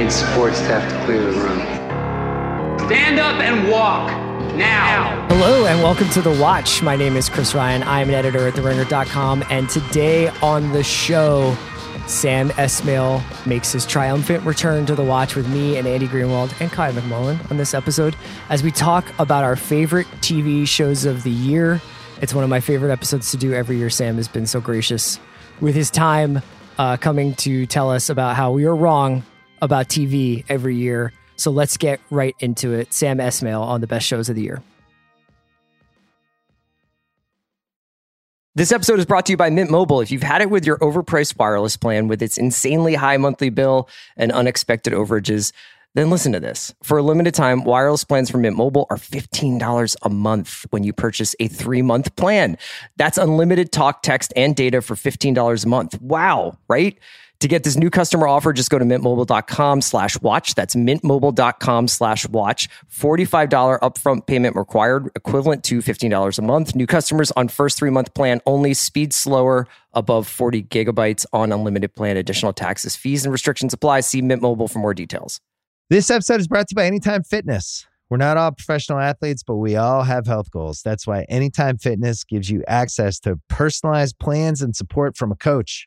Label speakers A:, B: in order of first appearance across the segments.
A: need support staff to clear the room. Stand up and walk now.
B: Hello and welcome to The Watch. My name is Chris Ryan. I am an editor at TheRinger.com. And today on the show, Sam Esmail makes his triumphant return to The Watch with me and Andy Greenwald and Kaya McMullen on this episode as we talk about our favorite TV shows of the year. It's one of my favorite episodes to do every year. Sam has been so gracious with his time uh, coming to tell us about how we are wrong about TV every year. So let's get right into it. Sam Esmail on the best shows of the year. This episode is brought to you by Mint Mobile. If you've had it with your overpriced wireless plan with its insanely high monthly bill and unexpected overages, then listen to this. For a limited time, wireless plans from Mint Mobile are $15 a month when you purchase a three month plan. That's unlimited talk, text, and data for $15 a month. Wow, right? To get this new customer offer, just go to mintmobile.com slash watch. That's mintmobile.com slash watch. $45 upfront payment required, equivalent to $15 a month. New customers on first three month plan only. Speed slower, above 40 gigabytes on unlimited plan. Additional taxes, fees, and restrictions apply. See Mint Mobile for more details.
C: This episode is brought to you by Anytime Fitness. We're not all professional athletes, but we all have health goals. That's why Anytime Fitness gives you access to personalized plans and support from a coach.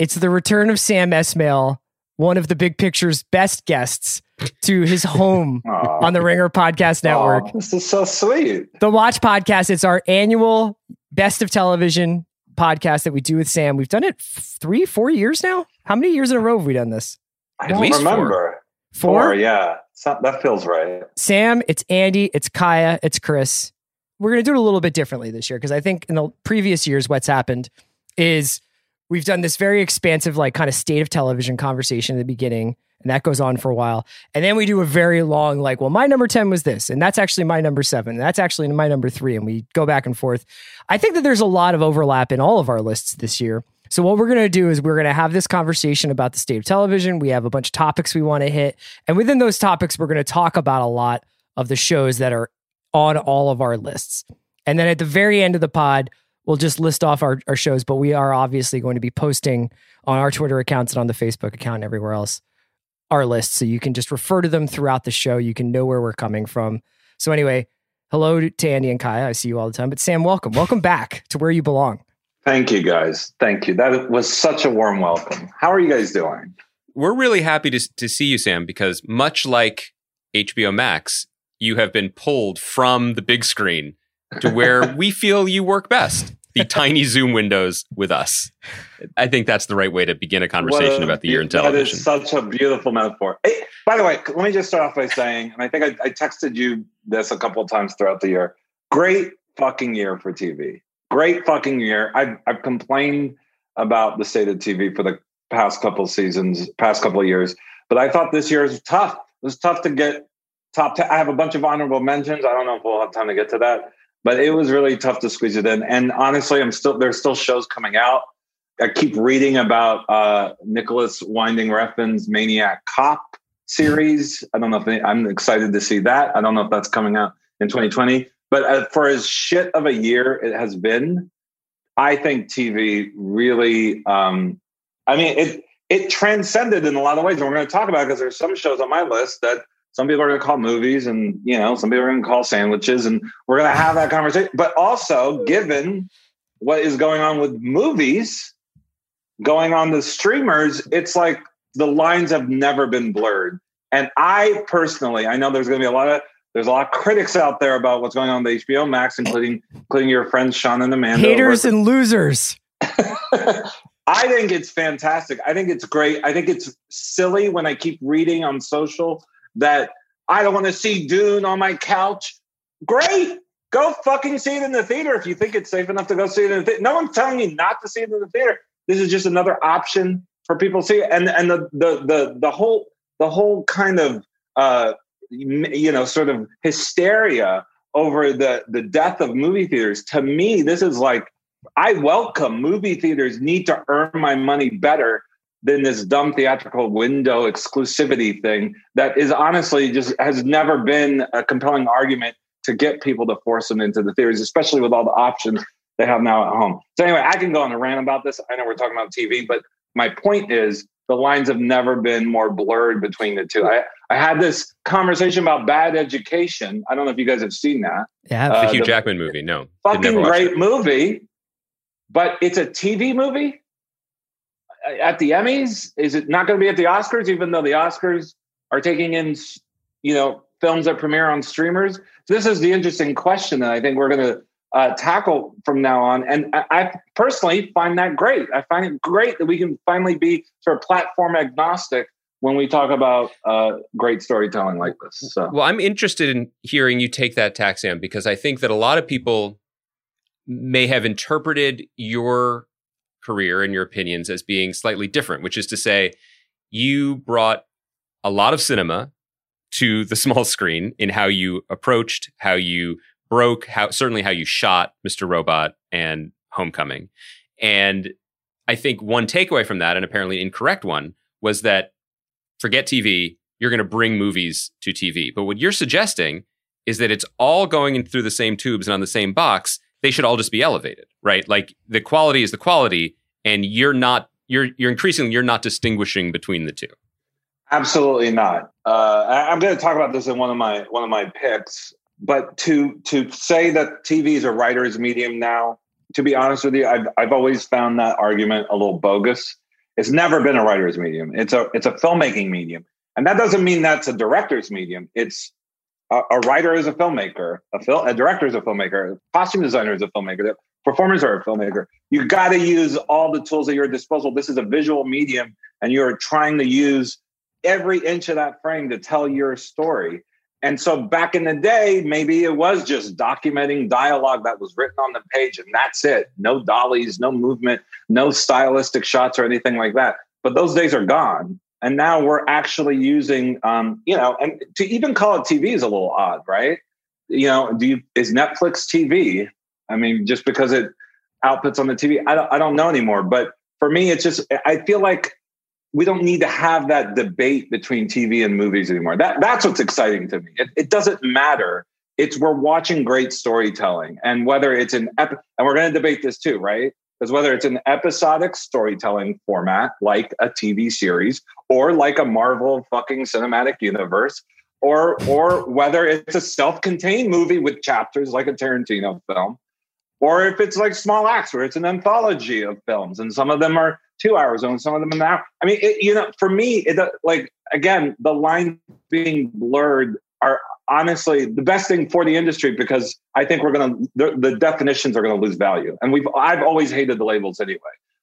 B: It's the return of Sam Esmail, one of the big picture's best guests, to his home
D: Aw.
B: on the Ringer Podcast Network.
D: Aw, this is so sweet.
B: The Watch Podcast, it's our annual best of television podcast that we do with Sam. We've done it f- three, four years now. How many years in a row have we done this?
D: I
E: At
D: don't
E: least four.
D: remember.
B: Four?
D: yeah. So, that feels right.
B: Sam, it's Andy, it's Kaya, it's Chris. We're going to do it a little bit differently this year because I think in the previous years, what's happened is we've done this very expansive, like kind of state of television conversation at the beginning, and that goes on for a while. And then we do a very long, like, well, my number 10 was this, and that's actually my number seven, and that's actually my number three, and we go back and forth. I think that there's a lot of overlap in all of our lists this year. So what we're going to do is we're going to have this conversation about the state of television. We have a bunch of topics we want to hit, and within those topics, we're going to talk about a lot of the shows that are on all of our lists. And then at the very end of the pod, we'll just list off our, our shows, but we are obviously going to be posting on our Twitter accounts and on the Facebook account and everywhere else our lists. So you can just refer to them throughout the show. You can know where we're coming from. So anyway, hello to Andy and Kaya. I see you all the time. But Sam, welcome. Welcome back to where you belong.
D: Thank you, guys. Thank you. That was such a warm welcome. How are you guys doing?
E: We're really happy to, to see you, Sam, because much like HBO Max, you have been pulled from the big screen to where we feel you work best the tiny Zoom windows with us. I think that's the right way to begin a conversation
D: a-
E: about the year in
D: That
E: television.
D: is such a beautiful metaphor. Hey, by the way, let me just start off by saying, and I think I, I texted you this a couple of times throughout the year. Great fucking year for TV. Great fucking year. I've, I've complained about the state of TV for the past couple of seasons, past couple of years, but I thought this year was tough. It was tough to get top 10. I have a bunch of honorable mentions. I don't know if we'll have time to get to that, but it was really tough to squeeze it in. And honestly, I'm still, there's still shows coming out. I keep reading about uh, Nicolas Winding Refn's Maniac Cop series. I don't know if I'm excited to see that. I don't know if that's coming out in 2020. But uh, for as shit of a year it has been, I think TV really. Um, I mean, it it transcended in a lot of ways, and we're going to talk about because there's some shows on my list that some people are going to call movies, and you know, some people are going to call sandwiches, and we're going to have that conversation. But also, given what is going on with movies, going on the streamers, it's like the lines have never been blurred. And I personally, I know there's going to be a lot of there's a lot of critics out there about what's going on with HBO Max, including including your friends Sean and Amanda.
B: Haters and losers.
D: I think it's fantastic. I think it's great. I think it's silly when I keep reading on social that I don't want to see Dune on my couch. Great. Go fucking see it in the theater if you think it's safe enough to go see it in the theater. No one's telling you not to see it in the theater. This is just another option for people to see it. And and the the the the whole the whole kind of uh, you know, sort of hysteria over the the death of movie theaters. To me, this is like I welcome movie theaters need to earn my money better than this dumb theatrical window exclusivity thing that is honestly just has never been a compelling argument to get people to force them into the theaters, especially with all the options they have now at home. So anyway, I can go on a rant about this. I know we're talking about TV, but my point is the lines have never been more blurred between the two. I, I had this conversation about bad education. I don't know if you guys have seen that.
B: Yeah,
E: uh, the Hugh Jackman movie. No,
D: fucking great it. movie, but it's a TV movie at the Emmys. Is it not going to be at the Oscars? Even though the Oscars are taking in, you know, films that premiere on streamers. This is the interesting question that I think we're going to uh, tackle from now on. And I, I, personally find that great. I find it great that we can finally be sort of platform agnostic when we talk about uh, great storytelling like this. So.
E: Well, I'm interested in hearing you take that tax, Sam, because I think that a lot of people may have interpreted your career and your opinions as being slightly different, which is to say, you brought a lot of cinema to the small screen in how you approached, how you broke, how certainly how you shot Mr. Robot and Homecoming. And I think one takeaway from that, and apparently incorrect one, was that forget TV, you're going to bring movies to TV. But what you're suggesting is that it's all going in through the same tubes and on the same box. They should all just be elevated, right? Like the quality is the quality, and you're not you're you're increasingly you're not distinguishing between the two.
D: Absolutely not. Uh, I, am going to talk about this in one of my one of my picks. But to to say that TV is a writer's medium now, to be honest with you, I've I've always found that argument a little bogus. It's never been a writer's medium. It's a it's a filmmaking medium, and that doesn't mean that's a director's medium. It's a, a writer is a filmmaker, a film, a director is a filmmaker, a costume designer is a filmmaker, performers are a filmmaker. You got to use all the tools at your disposal. This is a visual medium, and you're trying to use every inch of that frame to tell your story. And so back in the day, maybe it was just documenting dialogue that was written on the page and that's it. No dollies, no movement, no stylistic shots or anything like that. But those days are gone. And now we're actually using, um, you know, and to even call it TV is a little odd, right? You know, do you, is Netflix TV? I mean, just because it outputs on the TV, I don't, I don't know anymore. But for me, it's just, I feel like we don't need to have that debate between TV and movies anymore. That that's what's exciting to me. It, it doesn't matter. It's we're watching great storytelling, and whether it's an ep- and we're going to debate this too, right? Because whether it's an episodic storytelling format like a TV series or like a Marvel fucking cinematic universe, or or whether it's a self-contained movie with chapters like a Tarantino film, or if it's like Small Axe where it's an anthology of films and some of them are two hours and some of them an hour. I mean, it, you know, for me, it like again, the lines being blurred are honestly the best thing for the industry because I think we're going to the, the, definitions are going to lose value, and we've I've always hated the labels anyway.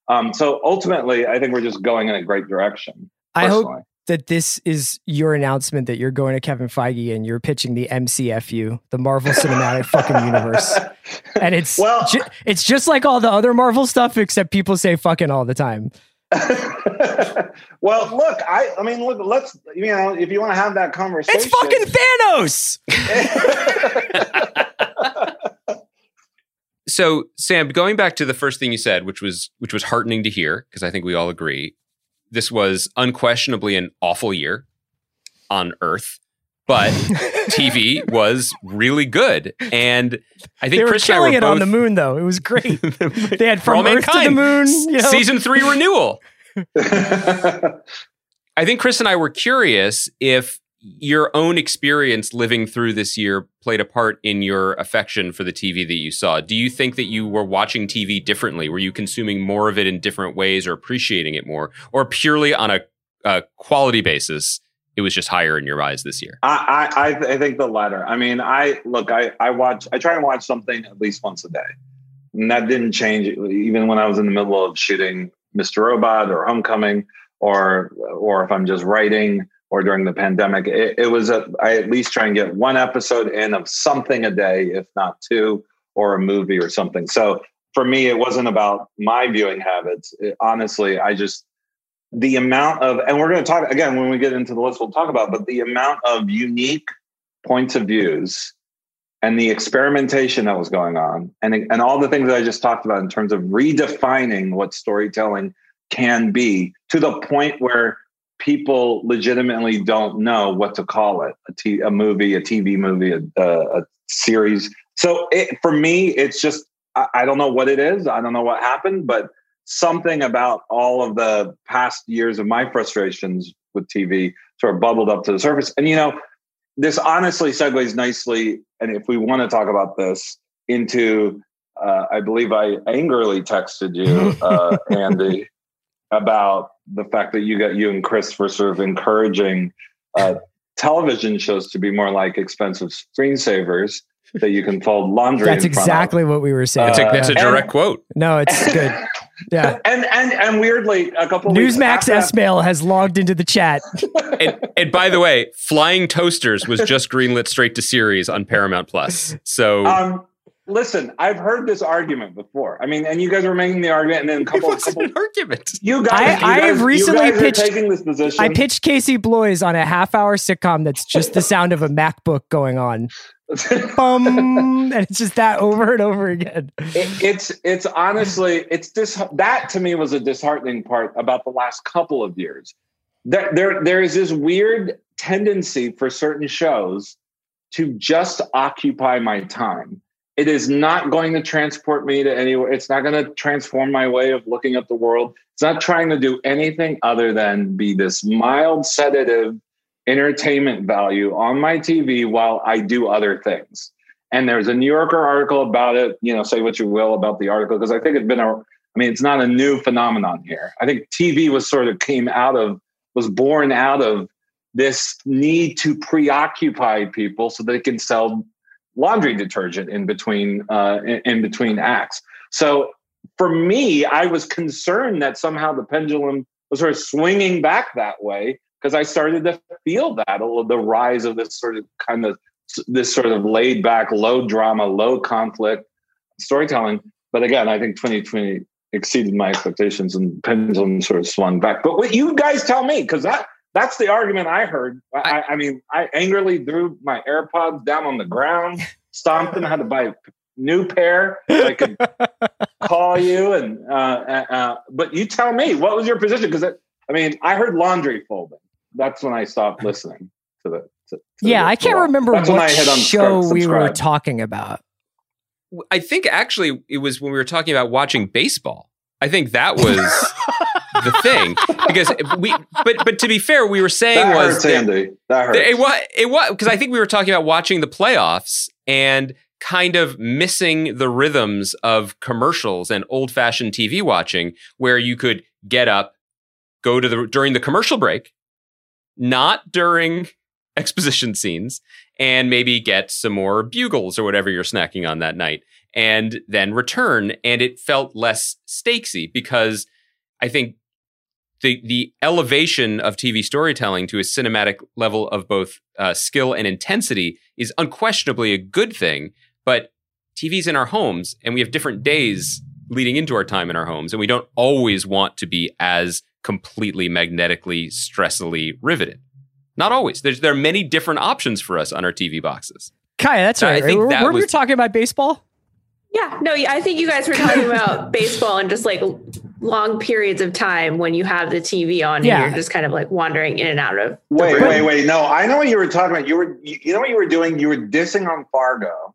D: Um, so ultimately, I think we're just going in a great direction.
B: I hope that this is your announcement that you're going to Kevin Feige and you're pitching the MCFU, the Marvel Cinematic fucking Universe. And it's well, ju- it's just like all the other Marvel stuff, except people say fucking all the time.
D: well, look, I I mean, look, let's you know, if you want to have that conversation,
B: it's fucking
E: Thanos. so, Sam, going back to the first thing you said, which was which was heartening to hear, because I think we all agree this was unquestionably an awful year on Earth, but TV was really good. And I think
B: they were
E: Chris
B: killing
E: were
B: it
E: both,
B: on the moon, though. It was great. they had from
E: Earth
B: mankind. to the moon, you know?
E: season three renewal. I think Chris and I were curious if your own experience living through this year played a part in your affection for the TV that you saw. Do you think that you were watching TV differently? Were you consuming more of it in different ways or appreciating it more? Or purely on a, a quality basis, it was just higher in your eyes this year?
D: I, I, I think the latter. I mean, I look, I, I watch, I try and watch something at least once a day. And that didn't change even when I was in the middle of shooting Mr. Robot or Homecoming or, or if I'm just writing or during the pandemic, it, it was a, I at least try and get one episode in of something a day, if not two, or a movie or something. So for me, it wasn't about my viewing habits. It, honestly, I just the amount of, and we're going to talk again when we get into the list, we'll talk about, but the amount of unique points of views and the experimentation that was going on and, and all the things that I just talked about in terms of redefining what storytelling can be to the point where people legitimately don't know what to call it a, t- a movie, a TV movie, a, a, series. So it, for me, it's just, I, I don't know what it is. I don't know what happened, but something about all of the past years of my frustrations with TV sort of bubbled up to the surface. And, you know, this honestly segues nicely. And if we want to talk about this into, uh, I believe I angrily texted you, uh, Andy, about the fact that you got you and Chris were sort of encouraging uh, television shows to be more like expensive screensavers that you can fold laundry.
B: That's exactly what we were saying.
E: That's a, it's a
D: Uh,
E: direct
D: and-
E: quote.
B: no, it's good. Yeah.
D: And and and weirdly, a couple of
B: Newsmax
D: after
B: S Mail has logged into the chat.
E: And, and by the way, Flying Toasters was just greenlit straight to series on Paramount Plus. So
D: Um, listen, I've heard this argument before. I mean, and you guys were making the argument, and then a
E: it
D: couple,
E: wasn't
D: couple
E: an argument.
D: you guys,
B: I-
D: you
B: I've
D: guys,
B: recently pitched-
D: taking this position.
B: I pitched Casey Bloys on a half hour sitcom that's just the sound of a MacBook going on. Bum, and it's just that over and over again.
D: It- it's it's honestly it's dis- that to me was a disheartening part about the last couple of years. There there there is this weird tendency for certain shows to just occupy my time. It is not going to transport me to anywhere. It's not going to transform my way of looking at the world. It's not trying to do anything other than be this mild sedative entertainment value on my TV while I do other things. And there's a New Yorker article about it. You know, say what you will about the article because I think it's been a. I mean, it's not a new phenomenon here. I think TV was sort of came out of was born out of this need to preoccupy people so they can sell laundry detergent in between uh, in, in between acts. So for me, I was concerned that somehow the pendulum was sort of swinging back that way because I started to feel that the rise of this sort of kind of this sort of laid back, low drama, low conflict storytelling. But again, I think 2020 exceeded my expectations and pendulum sort of swung back. But what you guys tell me, because that that's the argument I heard. I, I mean, I angrily threw my AirPods down on the ground, stomped them, had to buy a new pair so I could call you. And uh, uh, but you tell me, what was your position? Because I mean, I heard laundry folding. That's when I stopped listening to the. To, to
B: Yeah,
D: the-
B: I can't remember
D: that's when
B: what
D: I hit on
B: show we were talking about.
E: I think actually it was when we were talking about watching baseball. I think that was the thing because we. But but to be fair, we were saying
D: That
E: was
D: hurts,
E: that-
D: Andy. That hurts.
E: It was it was because I think we were talking about watching the playoffs and kind of missing the rhythms of commercials and old fashioned TV watching, where you could get up, go to the during the commercial break, not during exposition scenes, and maybe get some more bugles or whatever you're snacking on that night, and then return. And it felt less stakesy because I think the the elevation of TV storytelling to a cinematic level of both uh, skill and intensity is unquestionably a good thing. But TV's in our homes, and we have different days leading into our time in our homes, and we don't always want to be as completely magnetically, stressily riveted. Not always. There's there are many different options for us on our TV boxes.
B: Kaya, that's right.
E: I
B: right.
E: think
B: Were,
E: that
B: were we
E: was-
B: talking about baseball?
F: Yeah, no, I think you guys were talking about baseball and just like long periods of time when you have the TV on
B: Yeah.
F: and you're just kind of like wandering in and out of. the
D: Wait,
F: room.
D: wait, wait. No, I know what you were talking about. You were, you, you know what you were doing? You were dissing on Fargo.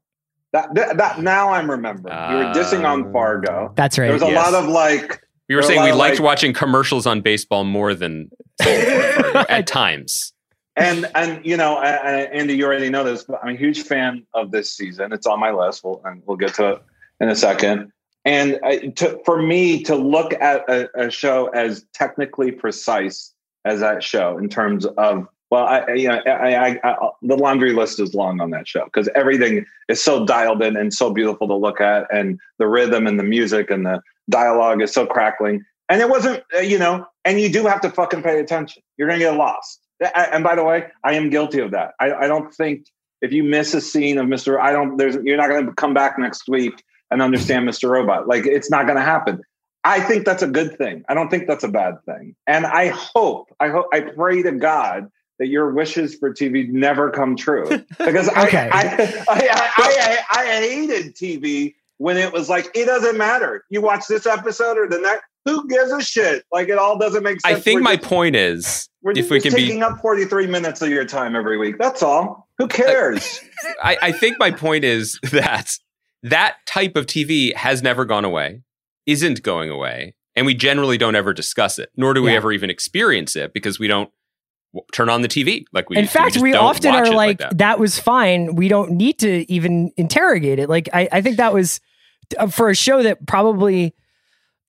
D: That, that, that now I'm remembering. you were dissing on
E: Uh,
D: Fargo.
B: That's right.
D: There was a
E: yes.
D: lot of like,
E: We were
D: There are a
E: saying we liked
D: like-
E: watching commercials on baseball more than at times.
D: and and you know, and, and Andy, you already know this, but I'm a huge fan of this season. It's on my list. We'll and we'll get to it in a second. And I, to, for me to look at a, a show as technically precise as that show in terms of well, I, I- you know, I, I, I, the laundry list is long on that show because everything is so dialed in and so beautiful to look at, and the rhythm and the music and the dialogue is so crackling. And it wasn't, uh, you know, and you do have to fucking pay attention. You're gonna get lost. And by the way, I am guilty of that. I, I don't think if you miss a scene of Mr. I don't. There's you're not going to come back next week and understand Mr. Robot. Like it's not going to happen. I think that's a good thing. I don't think that's a bad thing. And I hope, I hope, I pray to God that your wishes for TV never come true. Because
B: Okay.
D: I, I, I, I, I, I hated TV when it was like, it doesn't matter. You watch this episode or the next. Who gives a shit? Like it all doesn't make sense.
E: I think
D: We're
E: my
D: just-
E: point is,
D: we're
E: if
D: just
E: we can be
D: taking up 43 minutes of your time every week. That's all. Who cares?
E: I, I think my point is that that type of TV has never gone away, isn't going away, and we generally don't ever discuss it, nor do we
B: Yeah.
E: ever even experience it because we don't turn on the TV like we.
B: in
E: used
B: fact, we,
E: don't
B: often are
E: it
B: like,
E: that.
B: that. was fine. We don't need to even interrogate it. Like, I, I think that was uh, for a show that probably,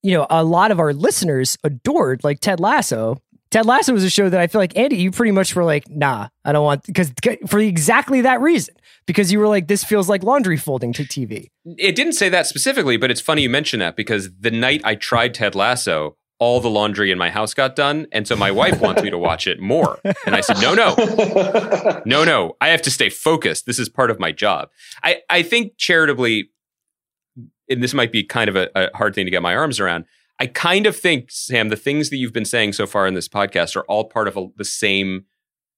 B: you know, a lot of our listeners adored, like Ted Lasso. Ted Lasso was a show that I feel like, Andy, you pretty much were like, nah, I don't want, because for exactly that reason, because you were like, this feels like laundry folding to TV.
E: It didn't say that specifically, but it's funny you mention that because the night I tried Ted Lasso, all the laundry in my house got done, and so my wife wants me to watch it more, and I said, no, no, no, no. I have to stay focused. This is part of my job. I, I think charitably, and this might be kind of a, a hard thing to get my arms around. I kind of think, Sam, the things that you've been saying so far in this podcast are all part of a, the same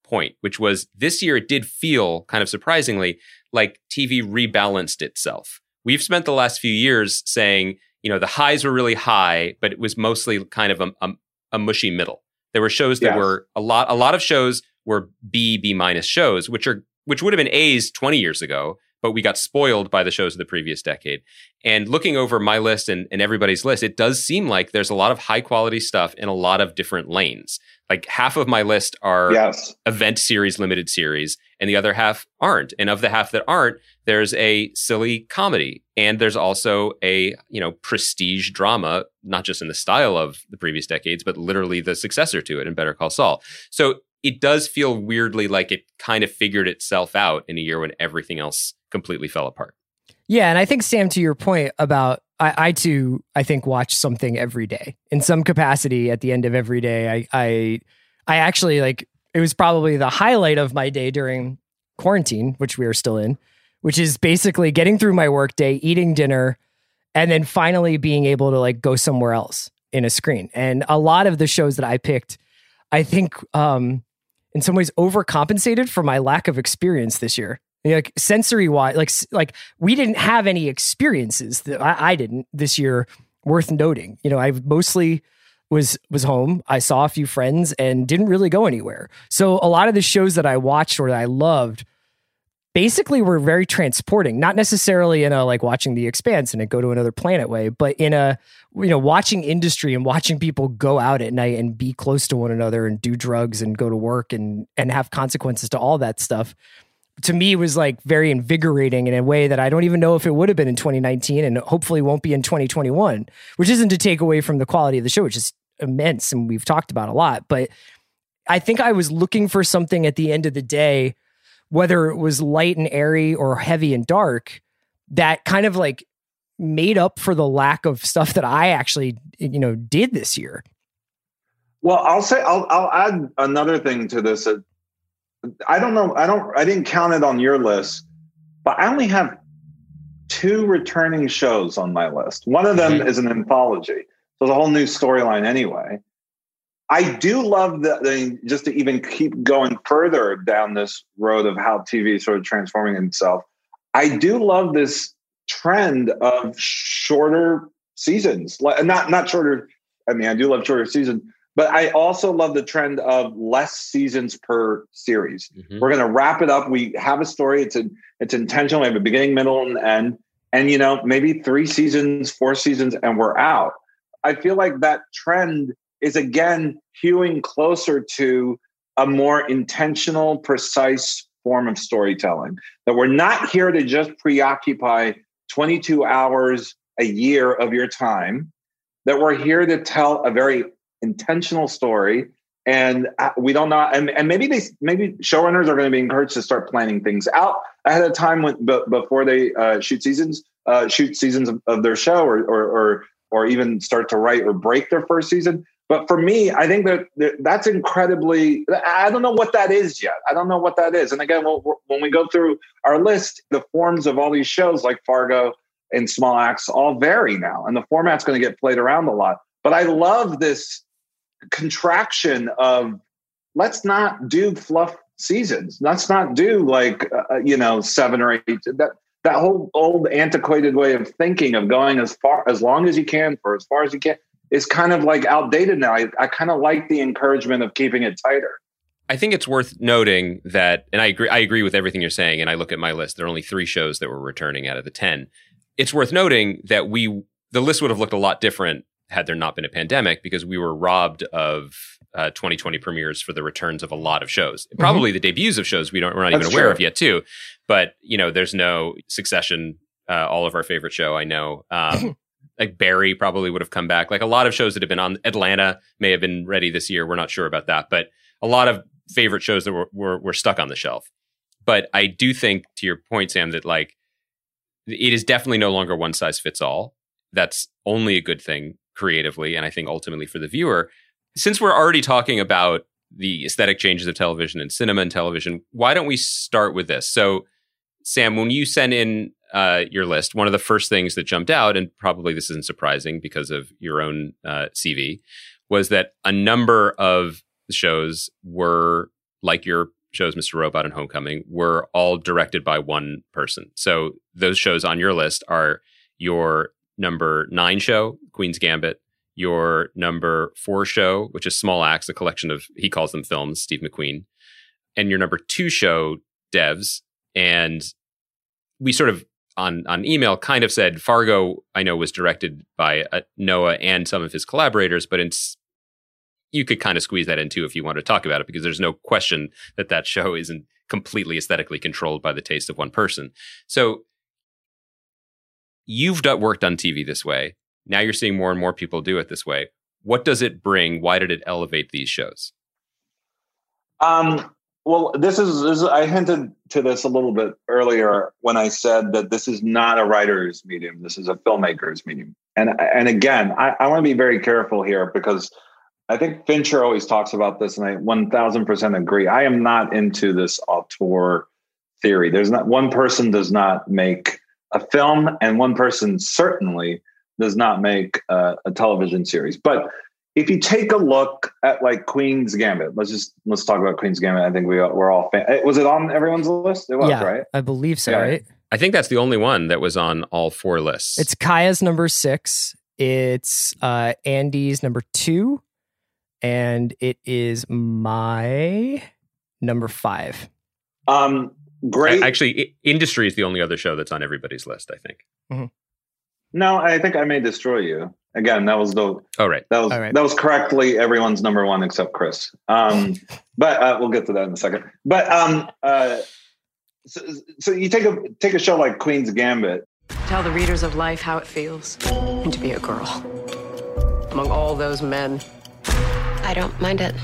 E: point, which was this year it did feel kind of surprisingly like TV rebalanced itself. We've spent the last few years saying, you know, the highs were really high, but it was mostly kind of a, a, a mushy middle. There were shows that
D: Yes.
E: were a lot. A lot of shows were B, B minus shows, which are which would have been A's twenty years ago, but we got spoiled by the shows of the previous decade. And looking over my list and, and everybody's list, it does seem like there's a lot of high quality stuff in a lot of different lanes. Like half of my list are
D: yes.
E: event series, limited series, and the other half aren't. And of the half that aren't, there's a silly comedy, and there's also a you know prestige drama, not just in the style of the previous decades, but literally the successor to it in Better Call Saul. So it does feel weirdly like it kind of figured itself out in a year when everything else completely fell apart.
B: Yeah, and I think Sam, to your point about I, I too, I think watch something every day in some capacity. At the end of every day, I, I, I actually like it was probably the highlight of my day during quarantine, which we are still in, which is basically getting through my workday, eating dinner, and then finally being able to like go somewhere else in a screen. And a lot of the shows that I picked, I think, um, in some ways, overcompensated for my lack of experience this year like sensory wise like like we didn't have any experiences that I, I didn't this year worth noting. You know i mostly was was home. I saw a few friends and didn't really go anywhere. So a lot of the shows that i watched or that i loved basically were very transporting. Not necessarily in a like watching the expanse and it go to another planet way but in a you know watching industry and watching people go out at night and be close to one another and do drugs and go to work and and have consequences to all that stuff to me was like very invigorating in a way that I don't even know if it would have been in 2019 and hopefully won't be in 2021, which isn't to take away from the quality of the show, which is immense and we've talked about a lot. But I think I was looking for something at the end of the day, whether it was light and airy or heavy and dark, that kind of like made up for the lack of stuff that I actually, you know, did this year.
D: Well, I'll say I'll I'll add another thing to this. Uh, I don't know. I don't. I didn't count it on your list, but I only have two returning shows on my list. One of them
E: Mhm.
D: is an anthology, so it's a whole new storyline anyway. I do love the, the just to even keep going further down this road of how TV is sort of transforming itself. I do love this trend of shorter seasons, like not not shorter. I mean, I do love shorter seasons, but I also love the trend of less seasons per series.
E: Mhm.
D: We're going to wrap it up. We have a story. It's a, it's intentional. We have a beginning, middle, and end. And you know, maybe three seasons, four seasons, and we're out. I feel like that trend is again hewing closer to a more intentional, precise form of storytelling. That we're not here to just preoccupy 22 hours a year of your time. That we're here to tell a very intentional story. And uh, we don't know and, and maybe they maybe showrunners are going to be encouraged to start planning things out ahead of time when, b- before they uh, shoot seasons uh, shoot seasons of, of their show or, or or or even start to write or break their first season. But for me i think that, that that's incredibly i don't know what that is yet. I don't know what that is. And again when we go through our list the forms of all these shows like fargo and small axe all vary now, and the format's going to get played around a lot. But I love this contraction of let's not do fluff seasons. Let's not do like uh, uh, you know seven or eight. That that whole old antiquated way of thinking of going as far as long as you can for as far as you can is kind of like outdated now. I, I kind of like the encouragement of keeping it tighter.
E: I think it's worth noting that, and I agree. I agree with everything you're saying. And I look at my list; there are only three shows that were returning out of the ten. It's worth noting that we the list would have looked a lot different had there not been a pandemic because we were robbed of uh, 2020 premieres for the returns of a lot of shows. Mm-hmm. Probably the debuts of shows we don't we're not That's even aware true. of yet too. But you know, there's no Succession, uh, all of our favorite show. I know. Um, like Barry probably would have come back. Like a lot of shows that have been on Atlanta may have been ready this year. We're not sure about that, but a lot of favorite shows that were, were, were stuck on the shelf. But I do think, to your point, Sam, that like it is definitely no longer one size fits all. That's only a good thing creatively, and I think ultimately for the viewer. Since we're already talking about the aesthetic changes of television and cinema and television, why don't we start with this? So, Sam, when you sent in uh, your list, one of the first things that jumped out, and probably this isn't surprising because of your own uh, CV, was that a number of shows were like your shows, Mr. Robot and Homecoming, were all directed by one person. So those shows on your list are your number nine show, Queen's Gambit, your number four show, which is Small Axe, a collection of, he calls them films, Steve McQueen, and your number two show, Devs. And we sort of on on email kind of said Fargo I know was directed by uh, Noah and some of his collaborators, but it's you could kind of squeeze that in too if you want to talk about it because there's no question that that show isn't completely aesthetically controlled by the taste of one person. So you've done, worked on TV this way. Now you're seeing more and more people do it this way. What does it bring? Why did it elevate these shows?
D: Um, well, this is, this is, I hinted to this a little bit earlier when I said that this is not a writer's medium. This is a filmmaker's medium. And and again, I, I want to be very careful here because I think Fincher always talks about this, and I 1000% agree. I am not into this auteur theory. There's not one person does not make a film, and one person certainly does not make a, a television series. But if you take a look at like Queen's Gambit, let's just let's talk about Queen's Gambit. I think we we're all fan- eh, was it on everyone's list? It was
B: yeah,
D: right.
B: I believe so. Yeah. Right.
E: I think that's the only one that was on all four lists.
B: It's Kaya's number six. It's uh, Andy's number two, and it is my number five.
D: Um, great.
E: Actually, Industry is the only other show that's on everybody's list. I think.
B: Mm-hmm.
D: No, I think I may destroy you. Again, that was the
E: oh right
D: that was right. that was correctly everyone's number one except Chris. Um, but uh, we'll get to that in a second. But um, uh, so, so you take a take a show like Queen's Gambit.
G: Tell the readers of life how it feels and to be a girl among all those men.
H: I don't mind it.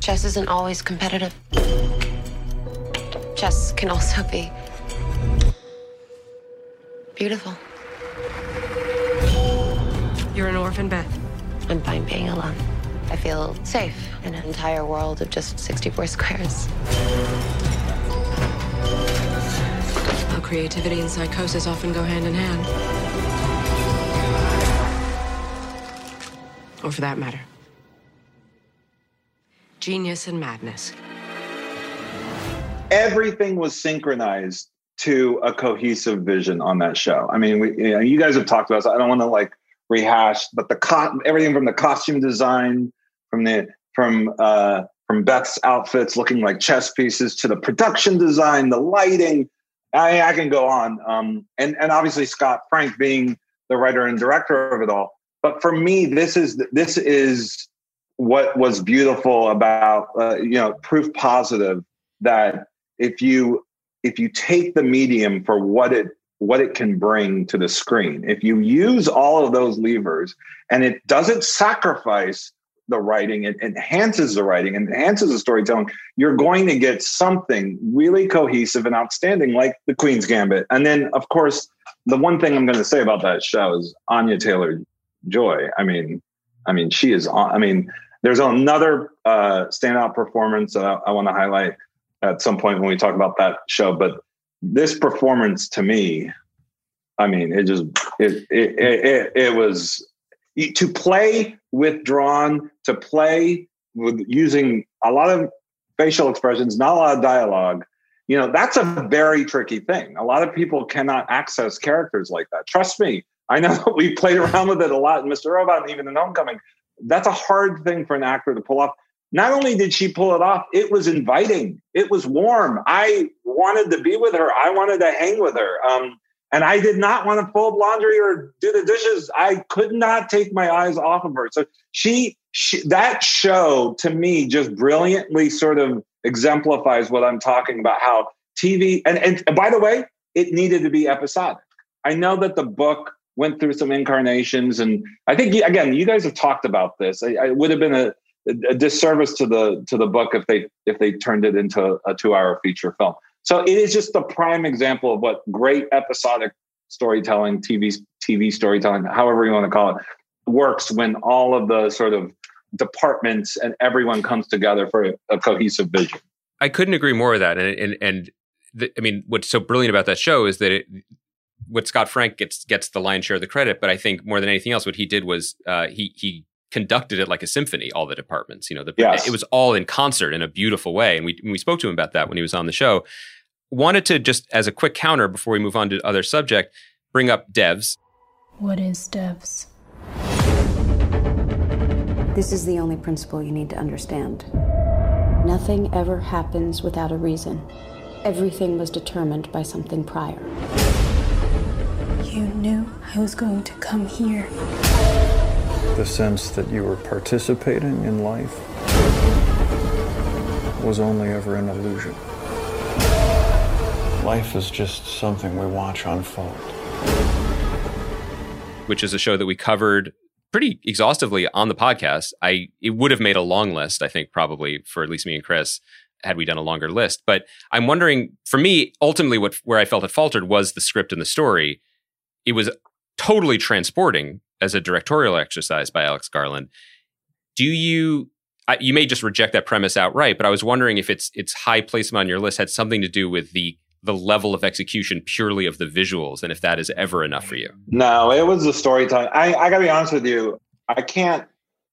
H: Chess isn't always competitive. Chess can also be beautiful.
G: You're an orphan, Beth.
H: I'm fine being alone. I feel safe in an entire world of just 64 squares.
G: Well, creativity and psychosis often go hand in hand. Or for that matter, genius and madness.
D: Everything was synchronized to a cohesive vision on that show. I mean, we, you, know, you guys have talked about. This. I don't want to like rehash, but the co- everything from the costume design, from the from uh, from Beth's outfits looking like chess pieces to the production design, the lighting. I, I can go on, um, and and obviously Scott Frank being the writer and director of it all. But for me, this is this is what was beautiful about uh, you know proof positive that if you if you take the medium for what it what it can bring to the screen. If you use all of those levers and it doesn't sacrifice the writing, it enhances the writing, and enhances the storytelling, you're going to get something really cohesive and outstanding like the Queen's Gambit. And then, of course, the one thing I'm going to say about that show is Anya Taylor Joy. I mean, I mean, she is. I mean, there's another uh, standout performance that I, I want to highlight at some point when we talk about that show. But this performance to me I mean, it just it it it, it, was to play withdrawn, to play with using a lot of facial expressions, not a lot of dialogue. You know, that's a very tricky thing. A lot of people cannot access characters like that. Trust me, I know we played around with it a lot in Mr. Robot and even in Homecoming. That's a hard thing for an actor to pull off. Not only did she pull it off, it was inviting. It was warm. I wanted to be with her. I wanted to hang with her. Um, and I did not want to fold laundry or do the dishes. I could not take my eyes off of her. So she, she that show to me just brilliantly sort of exemplifies what I'm talking about. How TV and, and, by the way, it needed to be episodic. I know that the book went through some incarnations, and I think again, you guys have talked about this. I, I would have been a, a disservice to the to the book if they if they turned it into a two hour feature film. So it is just the prime example of what great episodic storytelling, TV TV storytelling, however you want to call it, works when all of the sort of departments and everyone comes together for a, cohesive vision.
E: I couldn't agree more with that, and and and the, I mean, what's so brilliant about that show is that it, what Scott Frank gets gets the lion's share of the credit, but I think more than anything else, what he did was uh, he he conducted it like a symphony. All the departments, you know, the, yes. it was all in concert in a beautiful way, and we we spoke to him about that when he was on the show wanted to just as a quick counter before we move on to other subject, bring up devs.
I: What is devs?
J: This is the only principle you need to understand. Nothing ever happens without a reason. Everything was determined by something prior.
I: You knew I was going to come here.
K: The sense that you were participating in life was only ever an illusion. Life is just something we watch unfold.
E: Which is a show that we covered pretty exhaustively on the podcast. I it would have made a long list, I think, probably for at least me and Chris, had we done a longer list. But I'm wondering, for me, ultimately, what where I felt it faltered was the script and the story. It was totally transporting as a directorial exercise by Alex Garland. Do you I, you may just reject that premise outright, but I was wondering if its its high placement on your list had something to do with the the level of execution purely of the visuals and if that is ever enough for you.
D: No, it was the storytelling. I, I got to be honest with you. I can't.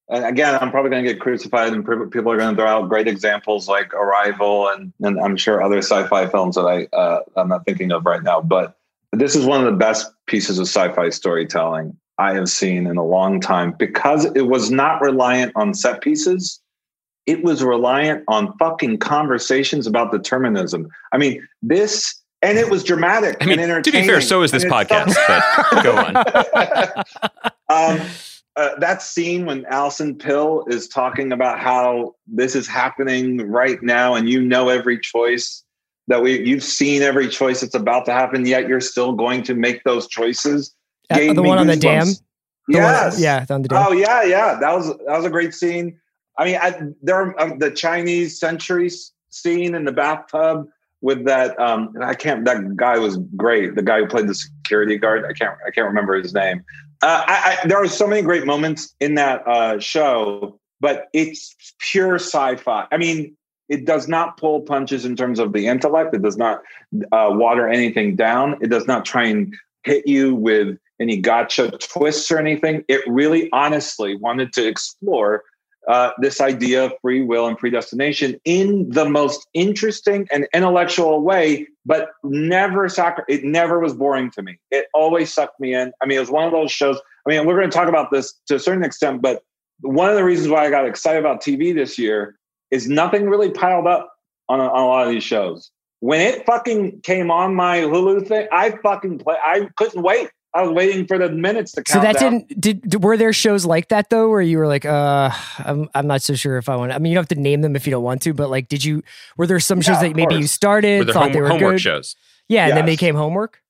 D: Again, I'm probably going to get crucified, and people are going to throw out great examples like Arrival, and, and I'm sure other sci-fi films that I uh, I'm not thinking of right now. But this is one of the best pieces of sci-fi storytelling I have seen in a long time because it was not reliant on set pieces it was reliant on fucking conversations about determinism. I mean, this and it was dramatic I mean, and entertaining.
E: To be fair, so is this podcast. but go on.
D: um, uh, that scene when Alison Pill is talking about how this is happening right now, and you know every choice that we you've seen every choice that's about to happen, yet you're still going to make those choices.
B: The one on the dam.
D: The yes.
B: One, yeah, on the dam.
D: Oh yeah, yeah. That was that was a great scene. I mean, I, there are uh, the Chinese century scene in the bathtub with that. Um, I can't. That guy was great. The guy who played the security guard. I can't. I can't remember his name. Uh, I, I, there are so many great moments in that uh, show, but it's pure sci-fi. I mean, it does not pull punches in terms of the intellect. It does not uh, water anything down. It does not try and hit you with any gotcha twists or anything. It really, honestly, wanted to explore uh, this idea of free will and predestination in the most interesting and intellectual way, but never sacri- it never was boring to me. It always sucked me in. I mean, it was one of those shows. I mean, we're going to talk about this to a certain extent, but one of the reasons why I got excited about TV this year is nothing really piled up on a, on a lot of these shows. When it fucking came on my Hulu thing, I fucking play. I couldn't wait. I was waiting for the minutes to count.
B: So that
D: down.
B: didn't did were there shows like that though where you were like, uh, I'm I'm not so sure if I want. I mean, you don't have to name them if you don't want to, but like, did you were there some shows that maybe you started
E: thought
B: home, they were
E: homework
B: good?
E: shows?
B: Yeah,
D: Yes.
B: and then they became homework.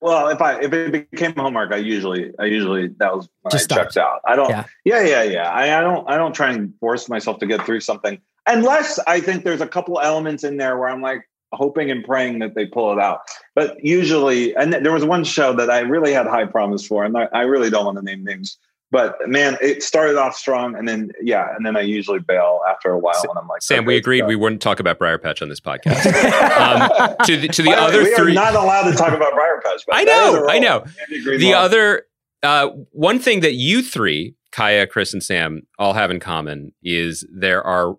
D: Well, if I if it became homework, I usually I usually that was when
B: Just
D: I checked out. I don't.
B: Yeah.
D: Yeah, yeah, yeah. I, I don't I don't try and force myself to get through something unless I think there's a couple elements in there where I'm like hoping and praying that they pull it out. But usually, and there was one show that I really had high promise for, and I, I really don't want to name names, But man, it started off strong, and then yeah, and then I usually bail after a while, and I'm like,
E: Sam,
D: okay,
E: we agreed we wouldn't talk about Briar Patch on this podcast. um, to the, to the
D: By way,
E: other
D: we
E: three,
D: are not allowed to talk about Briar Patch. but
E: I
D: that is a
E: know, I know. The other uh, one thing that you three, Kaya, Chris, and Sam, all have in common is there are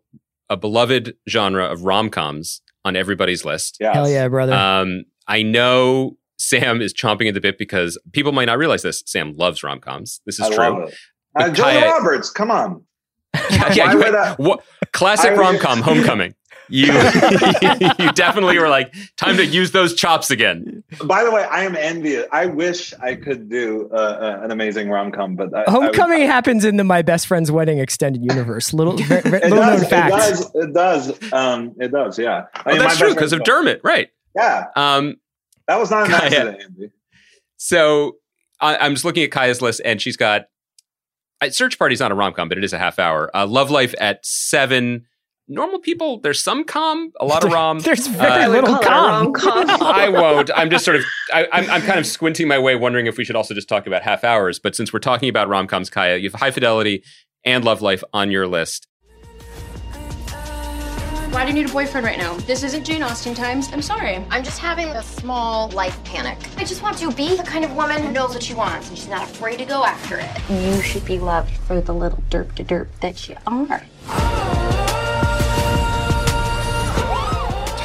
E: a beloved genre of rom coms on everybody's list.
D: Yes.
B: Hell yeah, brother.
E: Um, I know Sam is chomping at the bit because people might not realize this. Sam loves rom coms. This is
D: I
E: true.
D: love it. Uh, Julia
E: Kaya-
D: Roberts, come on.
E: yeah,
D: Why
E: you-
D: would
E: what- classic
D: I
E: rom com, Homecoming. You you definitely were like time to use those chops again.
D: By the way, I am envious. I wish I could do uh, uh, an amazing rom com, but I, I would-
B: Homecoming happens in the My Best Friend's Wedding extended universe. Little, very, very,
D: It
B: little
D: does,
B: known fact.
D: It does. It does. Um, it does. Yeah. I
E: Oh,
D: mean,
E: that's true because of Dermot, right?
D: Yeah,
E: Um,
D: that was not an
E: Kaya.
D: accident, Andy.
E: so I, I'm just looking at Kaya's list, and she's got uh, Search Party's not a rom com, but it is a half hour. Uh, Love Life at seven. Normal people, there's some com, a lot of rom.
B: There's
E: Uh,
B: very
F: I would
B: little calm.
F: rom-com.
E: I won't. I'm just sort of. I, I'm, I'm kind of squinting my way, wondering if we should also just talk about half hours. But since we're talking about rom coms, Kaya, you have High Fidelity and Love Life on your list.
L: Why do you need a boyfriend right now? This isn't Jane Austen times. I'm sorry.
H: I'm just having a small life panic. I just want to be the kind of woman who knows what she wants and she's not afraid to go after it.
J: You should be loved for the little derp to derp that you are.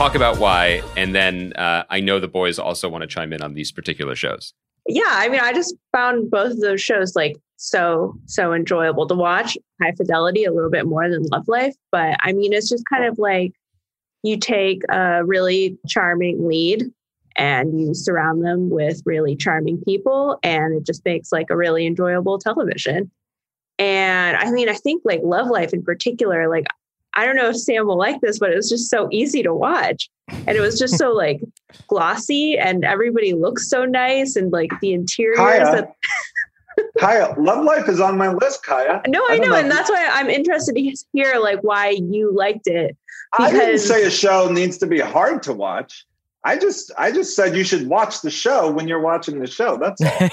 E: Talk about why, and then uh, I know the boys also want to chime in on these particular shows.
F: yeah i mean i just found both of those shows like so so enjoyable to watch high fidelity a little bit more than love life but i mean it's just kind of like you take a really charming lead and you surround them with really charming people and it just makes like a really enjoyable television and i mean i think like love life in particular like i don't know if sam will like this but it was just so easy to watch and it was just so like glossy and everybody looks so nice and like the interiors
D: Kaya,
F: that
D: Kaya, Love Life is on my list, Kaya.
F: no i
D: don't
F: know and that's why i'm interested to hear like why you liked it
D: I didn't say a show needs to be hard to watch. I just I just said you should watch the show when you're watching the show. That's all.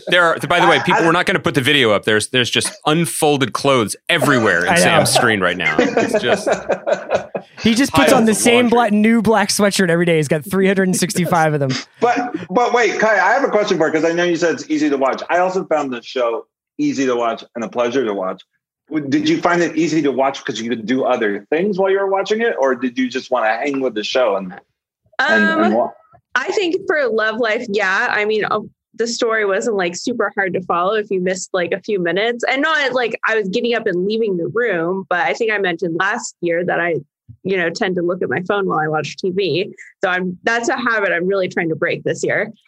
E: There are, by the way, people.
D: I-
E: we're not going to put the video up. There's there's just unfolded clothes everywhere in
B: I.
E: Sam's screen right now. It's just
B: He just puts on the same black, new black sweatshirt every day. He's got 365 of them.
D: but but wait, Kaya, I have a question for you because I know you said it's easy to watch. I also found the show easy to watch and a pleasure to watch. Did you find it easy to watch because you could do other things while you were watching it, or did you just want to hang with the show and and,
F: um i think for love life yeah. I mean uh, the story wasn't like super hard to follow if you missed like a few minutes. And not like i was getting up and leaving the room but i think i mentioned last year that i you know tend to look at my phone while i watch tv so i'm that's a habit i'm really trying to break this year.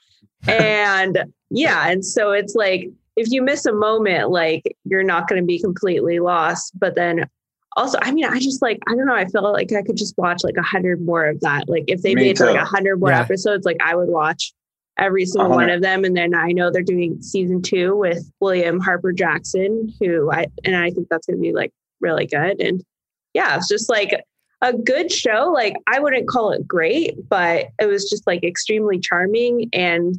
F: And yeah. And so it's like if you miss a moment like you're not going to be completely lost but then also i mean i just like i don't know i felt like i could just watch like a hundred more of that. Like if they
D: Me
F: made like a hundred more
B: Yeah.
F: episodes like i would watch every single one of them and then i know they're doing season two with william harper jackson who i and i think that's going to be like really good and yeah it's just like a good show. Like i wouldn't call it great but it was just like extremely charming and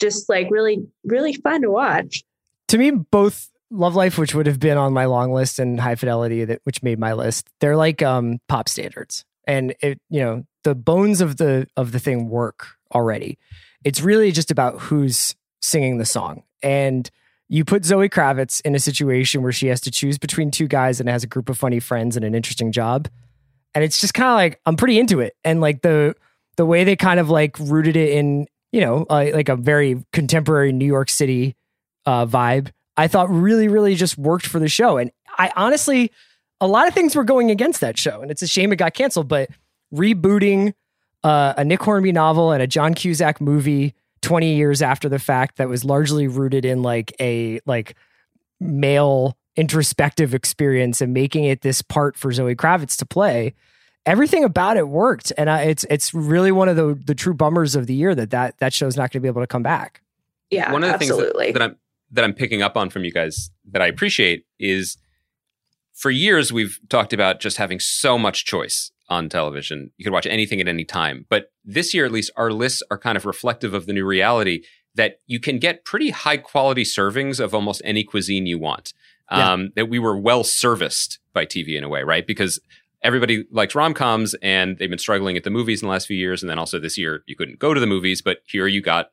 F: just like really really fun to watch.
B: To me, both Love Life, which would have been on my long list, and High Fidelity, that which made my list, they're like um, pop standards, and it you know the bones of the of the thing work already. It's really just about who's singing the song, and you put Zoe Kravitz in a situation where she has to choose between two guys and has a group of funny friends and an interesting job, and it's just kind of like I'm pretty into it, and like the the way they kind of like rooted it in you know uh, like a very contemporary New York City uh, vibe, I thought really, really just worked for the show. And I honestly, a lot of things were going against that show, and it's a shame it got canceled. But rebooting uh, a Nick Hornby novel and a John Cusack movie 20 years after the fact that was largely rooted in like a like male introspective experience and making it this part for Zoe Kravitz to play. Everything about it worked, and I, it's it's really one of the the true bummers of the year that that that show's not going to be able to come back.
F: yeah
E: one of the
F: absolutely
E: things that, that I'm that I'm picking up on from you guys that I appreciate is for years we've talked about just having so much choice on television. You could watch anything at any time. But this year at least our lists are kind of reflective of the new reality. that you can get pretty high quality servings of almost any cuisine you want.
B: Yeah.
E: Um, that we were well serviced by TV in a way, right? Because everybody likes rom coms and they've been struggling at the movies in the last few years. And then also this year, you couldn't go to the movies, but here you got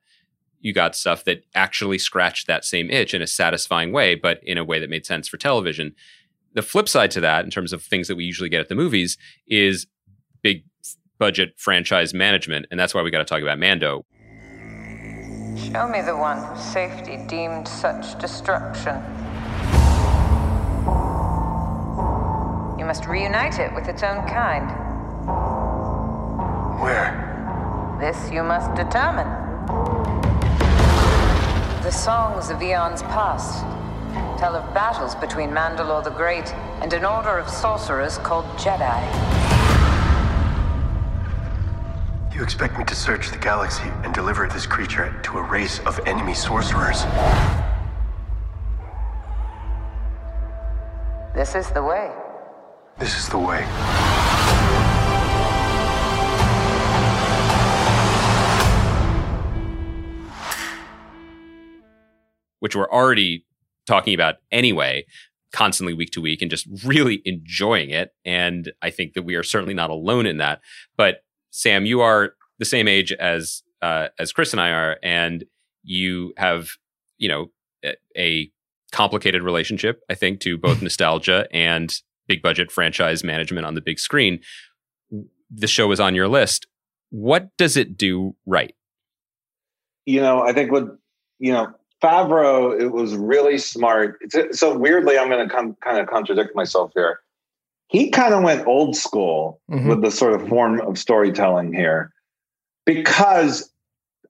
E: you got stuff that actually scratched that same itch in a satisfying way, but in a way that made sense for television. The flip side to that, in terms of things that we usually get at the movies, is big budget franchise management. And that's why we got to talk about Mando.
M: Show me the one whose safety deemed such destruction. Must reunite it with its own kind.
N: Where?
M: This you must determine. The songs of eons past tell of battles between Mandalore the Great and an order of sorcerers called Jedi.
N: You expect me to search the galaxy and deliver this creature to a race of enemy sorcerers?
M: This is the way.
N: This is the way.
E: which we're already talking about anyway, constantly week to week and just really enjoying it. And I think that we are certainly not alone in that. But Sam, you are the same age as uh, as Chris and I are, and you have you know a, a complicated relationship. I think to both nostalgia and big budget franchise management on the big screen. The show is on your list. What does it do right?
D: you know, I think what you know, Favreau, it was really smart. It's, so weirdly, I'm going to come kind of contradict myself here. He kind of went old school
B: Mhm.
D: with the sort of form of storytelling here, because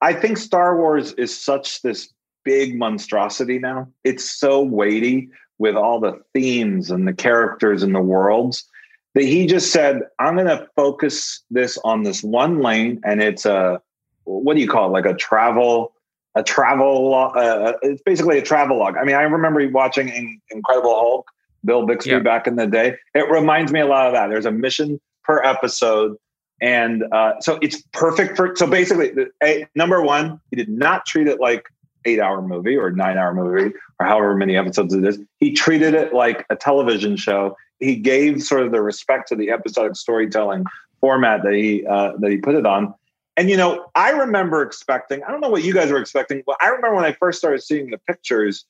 D: I think Star Wars is such this big monstrosity now. It's so weighty with all the themes and the characters and the worlds that he just said, "I'm going to focus this on this one lane, and it's a what do you call it? Like a travel." a travel. Uh, it's basically a travel log. I mean, I remember watching In- Incredible Hulk, Bill Bixby
E: Yeah.
D: back in the day. It reminds me a lot of that. There's a mission per episode. And uh, so it's perfect for, so basically, a, number one, he did not treat it like eight hour movie or nine hour movie or however many episodes it is. He treated it like a television show. He gave sort of the respect to the episodic storytelling format that he uh, that he put it on. And you know, I remember expecting, I don't know what you guys were expecting, but I remember when I first started seeing the pictures,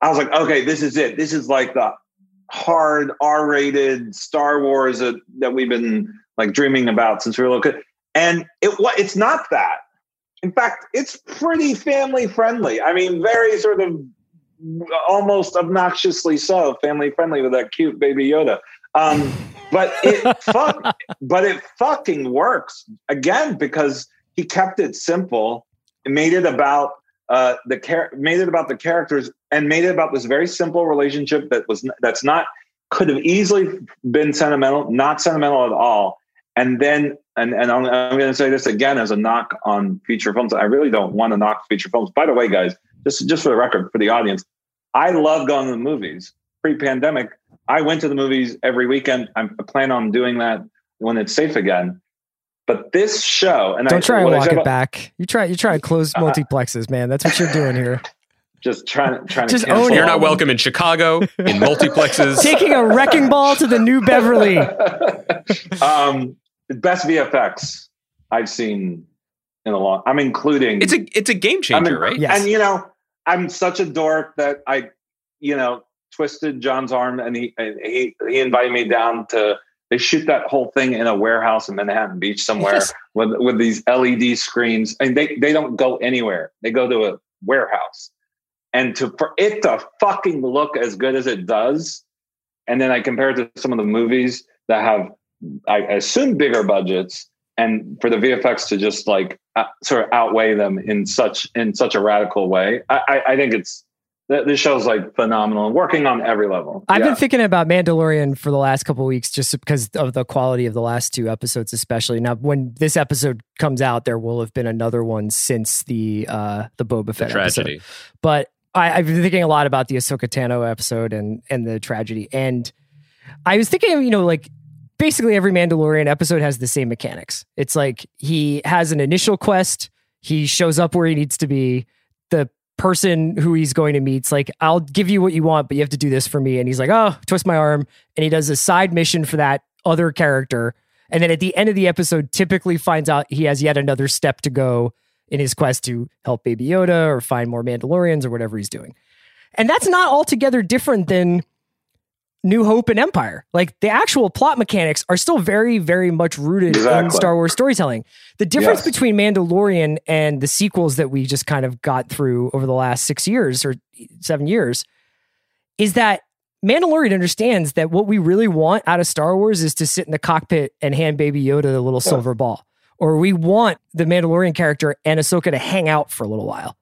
D: I was like, okay, this is it. This is like the hard R-rated Star Wars that, that we've been like dreaming about since we were little kid. And it it's not that. In fact, it's pretty family friendly. I mean, very sort of almost obnoxiously so family friendly with that cute baby Yoda. Um, but it fuck, but it fucking works again because he kept it simple and made it about uh, the char- made it about the characters and made it about this very simple relationship that was that's not could have easily been sentimental, not sentimental at all. And then, and, and I'm, I'm going to say this again as a knock on feature films. I really don't want to knock feature films. By the way, guys, just just for the record, for the audience, I love going to the movies. Pre-pandemic, I went to the movies every weekend. I'm, I plan on doing that when it's safe again. But this show, and
B: Don't
D: I,
B: try and walk it
D: about-
B: back. You try. You try to close
D: Uh,
B: multiplexes, man. That's what you're doing here.
D: Just trying, trying
B: Just
D: to
B: own.
E: You're not welcome in Chicago, in multiplexes.
B: Taking a wrecking ball to the New Beverly.
D: um, the best VFX I've seen in a long. I'm including.
E: It's a it's a game changer,
D: I mean,
E: right?
B: Yes.
D: And you know, I'm such a dork that I, you know, twisted John's arm and he and he he invited me down to. They shoot that whole thing in a warehouse in Manhattan Beach somewhere
B: Yes.
D: with with these LED screens, and they they don't go anywhere. They go to a warehouse, and to for it to fucking look as good as it does, and then I compare it to some of the movies that have, I assume, bigger budgets, and for the VFX to just like uh, sort of outweigh them in such in such a radical way, I, I, I think it's th- this show's like phenomenal and working on every level.
B: I've
D: Yeah.
B: been thinking about Mandalorian for the last couple of weeks just because of the quality of the last two episodes, especially. Now, when this episode comes out, there will have been another one since the uh the Boba
E: The
B: Fett
E: tragedy.
B: episode. But I, I've been thinking a lot about the Ahsoka Tano episode and and the tragedy. And I was thinking, you know, like basically every Mandalorian episode has the same mechanics. It's like he has an initial quest, he shows up where he needs to be. the person who he's going to meet's like, I'll give you what you want, but you have to do this for me. And he's like, oh, twist my arm. And he does a side mission for that other character. And then at the end of the episode, typically finds out he has yet another step to go in his quest to help Baby Yoda or find more Mandalorians or whatever he's doing. And that's not altogether different than New Hope and Empire. Like the actual plot mechanics are still very, very much rooted
D: Exactly.
B: in Star Wars storytelling. The difference
D: Yes.
B: between Mandalorian and the sequels that we just kind of got through over the last six years or seven years is that Mandalorian understands that what we really want out of Star Wars is to sit in the cockpit and hand Baby Yoda the little silver ball. Or we want the Mandalorian character and Ahsoka to hang out for a little while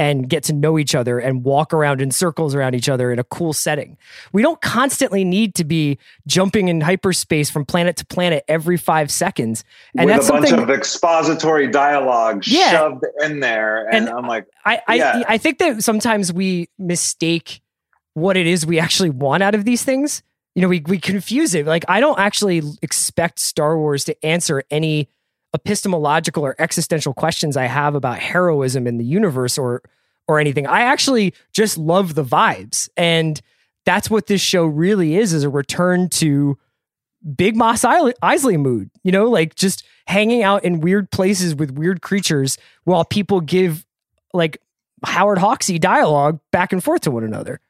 B: and get to know each other and walk around in circles around each other in a cool setting. We don't constantly need to be jumping in hyperspace from planet to planet every five seconds. And
D: with
B: that's
D: a bunch
B: something
D: of expository dialogue
B: Yeah.
D: shoved in there, and,
B: And
D: I'm like,
B: I I,
D: Yeah.
B: I think that sometimes we mistake what it is we actually want out of these things. You know, we we confuse it. Like I don't actually expect Star Wars to answer any epistemological or existential questions I have about heroism in the universe or or anything. I actually just love the vibes. And that's what this show really is is a return to big Mos Eisley mood, you know, like just hanging out in weird places with weird creatures while people give like Howard Hawksy dialogue back and forth to one another.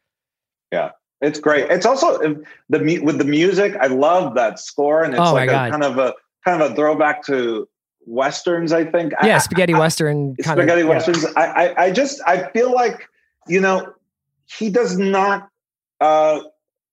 D: Yeah, it's great. It's also the with the music. I love that score, and it's
B: Oh
D: like a kind of a kind of a throwback to westerns. I think. I-
B: Yeah, spaghetti western kind
D: spaghetti
B: of
D: westerns. I, I I just I feel like you know he does not. Uh,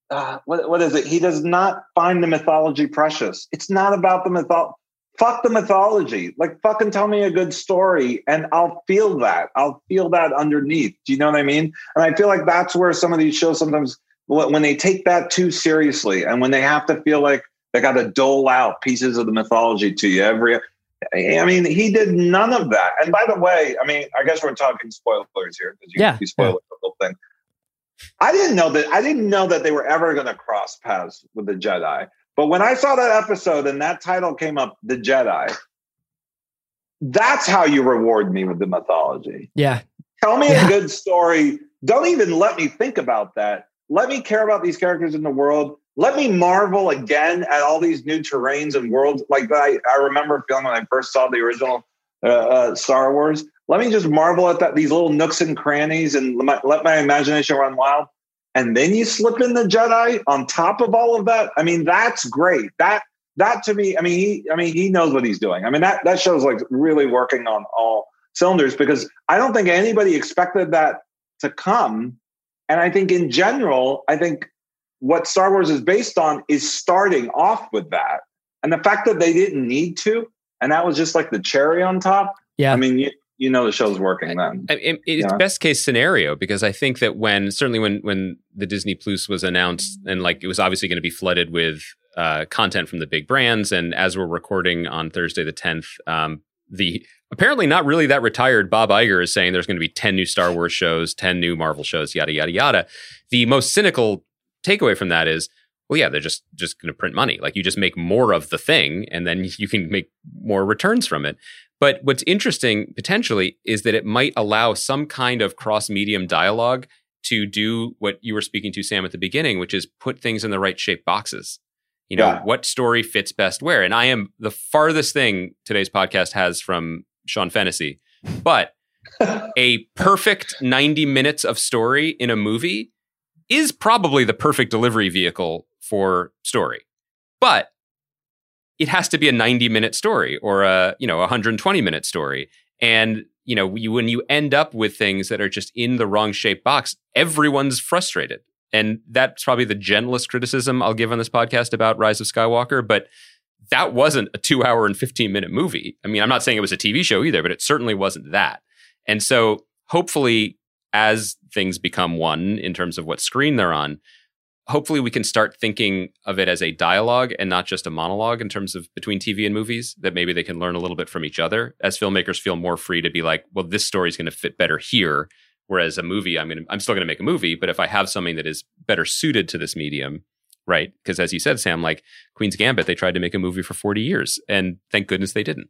D: uh, what what is it? He does not find the mythology precious. It's not about the mythology. Fuck the mythology. Like fucking tell me a good story, and I'll feel that. I'll feel that underneath. Do you know what I mean? And I feel like that's where some of these shows sometimes when they take that too seriously, and when they have to feel like they got to dole out pieces of the mythology to you every. I mean, he did none of that. And by the way, I mean, I guess we're talking spoilers here because you,
B: Yeah,
D: you spoiled the whole thing. I didn't know that. I didn't know that they were ever going to cross paths with the Jedi. But when I saw that episode and that title came up, the Jedi, that's how you reward me with the mythology.
B: Yeah.
D: Tell me
B: Yeah.
D: a good story. Don't even let me think about that. Let me care about these characters in the world. Let me marvel again at all these new terrains and worlds. Like I, I remember feeling when I first saw the original uh, uh, Star Wars. Let me just marvel at that these little nooks and crannies and let my, let my imagination run wild. And then you slip in the Jedi on top of all of that. I mean, that's great. That that to me, I mean, he, I mean, he knows what he's doing. I mean, that that show's like really working on all cylinders because I don't think anybody expected that to come. And I think in general, I think what Star Wars is based on is starting off with that. And the fact that they didn't need to, and that was just like the cherry on top.
B: Yeah.
D: I mean, you, you know, the show's working then.
E: I- it- it's
D: Yeah.
E: best case scenario because I think that when certainly when when the Disney Plus was announced and like it was obviously going to be flooded with uh, content from the big brands, and as we're recording on Thursday the tenth, um, the apparently not really that retired Bob Iger is saying there's going to be ten new Star Wars shows, ten new Marvel shows, yada yada yada. The most cynical takeaway from that is. Well, yeah, they're just just going to print money. Like you just make more of the thing, and then you can make more returns from it. But what's interesting potentially is that it might allow some kind of cross medium dialogue to do what you were speaking to, Sam, at the beginning, which is put things in the right shape boxes. You know,
D: Yeah.
E: what story fits best where? And I am the farthest thing today's podcast has from Sean Fennessy, but a perfect 90 minutes of story in a movie is probably the perfect delivery vehicle for story. But it has to be a 90 minute story or a you know a 120 minute story. And you know you, when you end up with things that are just in the wrong shape box everyone's frustrated. And that's probably the gentlest criticism i'll give on this podcast about rise of skywalker but that wasn't a two hour and 15 minute movie. I mean i'm not saying it was a tv show either but it certainly wasn't that. And so hopefully as things become one in terms of what screen they're on hopefully we can start thinking of it as a dialogue and not just a monologue in terms of between TV and movies that maybe they can learn a little bit from each other. As filmmakers feel more free to be like well this story is going to fit better here whereas a movie I'm going to I'm still going to make a movie but if I have something that is better suited to this medium right? Because as you said Sam like Queen's Gambit they tried to make a movie for 40 years and thank goodness they didn't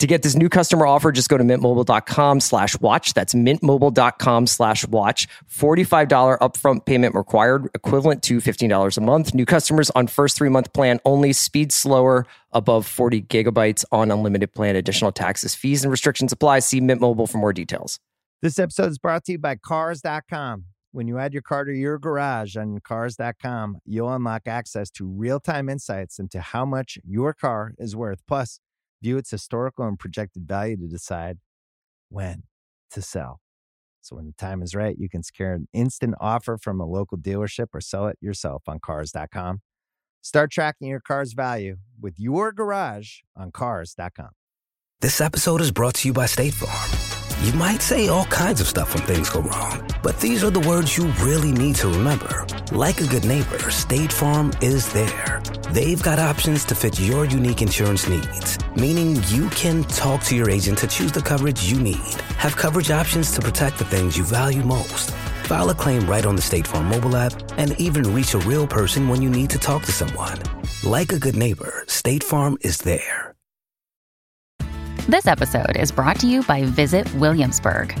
B: To get this new customer offer, just go to mintmobile.com slash watch. That's mintmobile.com slash watch. $45 upfront payment required, equivalent to $15 a month. New customers on first three month plan only. Speed slower, above 40 gigabytes on unlimited plan. Additional taxes, fees, and restrictions apply. See Mint Mobile for more details.
C: This episode is brought to you by Cars.com. When you add your car to your garage on Cars.com, you'll unlock access to real time insights into how much your car is worth. Plus, view its historical and projected value to decide when to sell. So when the time is right, you can secure an instant offer from a local dealership or sell it yourself on cars.com. Start tracking your car's value with your garage on cars.com.
O: This episode is brought to you by State Farm. You might say all kinds of stuff when things go wrong, but these are the words you really need to remember. Like a good neighbor, State Farm is there. They've got options to fit your unique insurance needs, meaning you can talk to your agent to choose the coverage you need, have coverage options to protect the things you value most. File a claim right on the State Farm mobile app and even reach a real person when you need to talk to someone. Like a good neighbor, State Farm is there.
P: This episode is brought to you by Visit Williamsburg.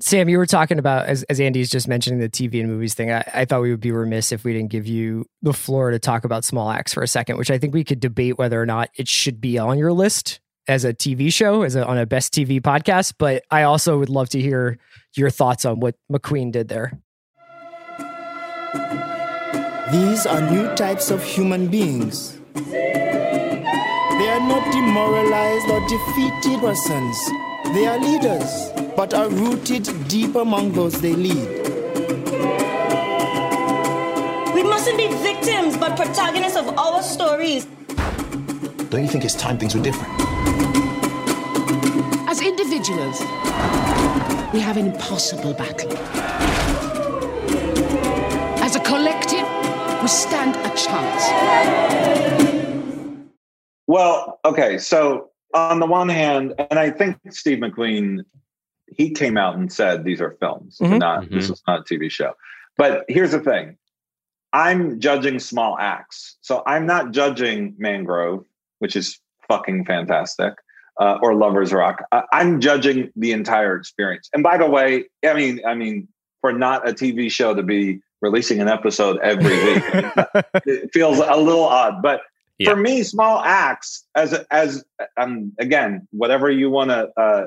B: Sam, you were talking about as, as Andy's just mentioning the TV and movies thing. I, I, thought we would be remiss if we didn't give you the floor to talk about Small Axe for a second, which I think we could debate whether or not it should be on your list as a TV show, as a, on a best TV podcast. But I also would love to hear your thoughts on what McQueen did there.
Q: These are new types of human beings. They are not demoralized or defeated persons. They are leaders but are rooted deep among those they lead.
R: We mustn't be victims, but protagonists of our stories.
S: Don't you think it's time things were different?
T: As individuals, we have an impossible battle. As a collective, we stand a chance.
D: Well, okay, so on the one hand, and I think Steve McQueen he came out and said these are films, mm-hmm. not mm-hmm. this is not a TV show. But here's the thing: I'm judging small axe, so I'm not judging Mangrove, which is fucking fantastic, uh, or Lovers Rock. I- I'm judging the entire experience. And by the way, I mean, I mean, for not a TV show to be releasing an episode every week, it feels a little odd. But yeah. for me small axe as as um, again whatever you want to uh,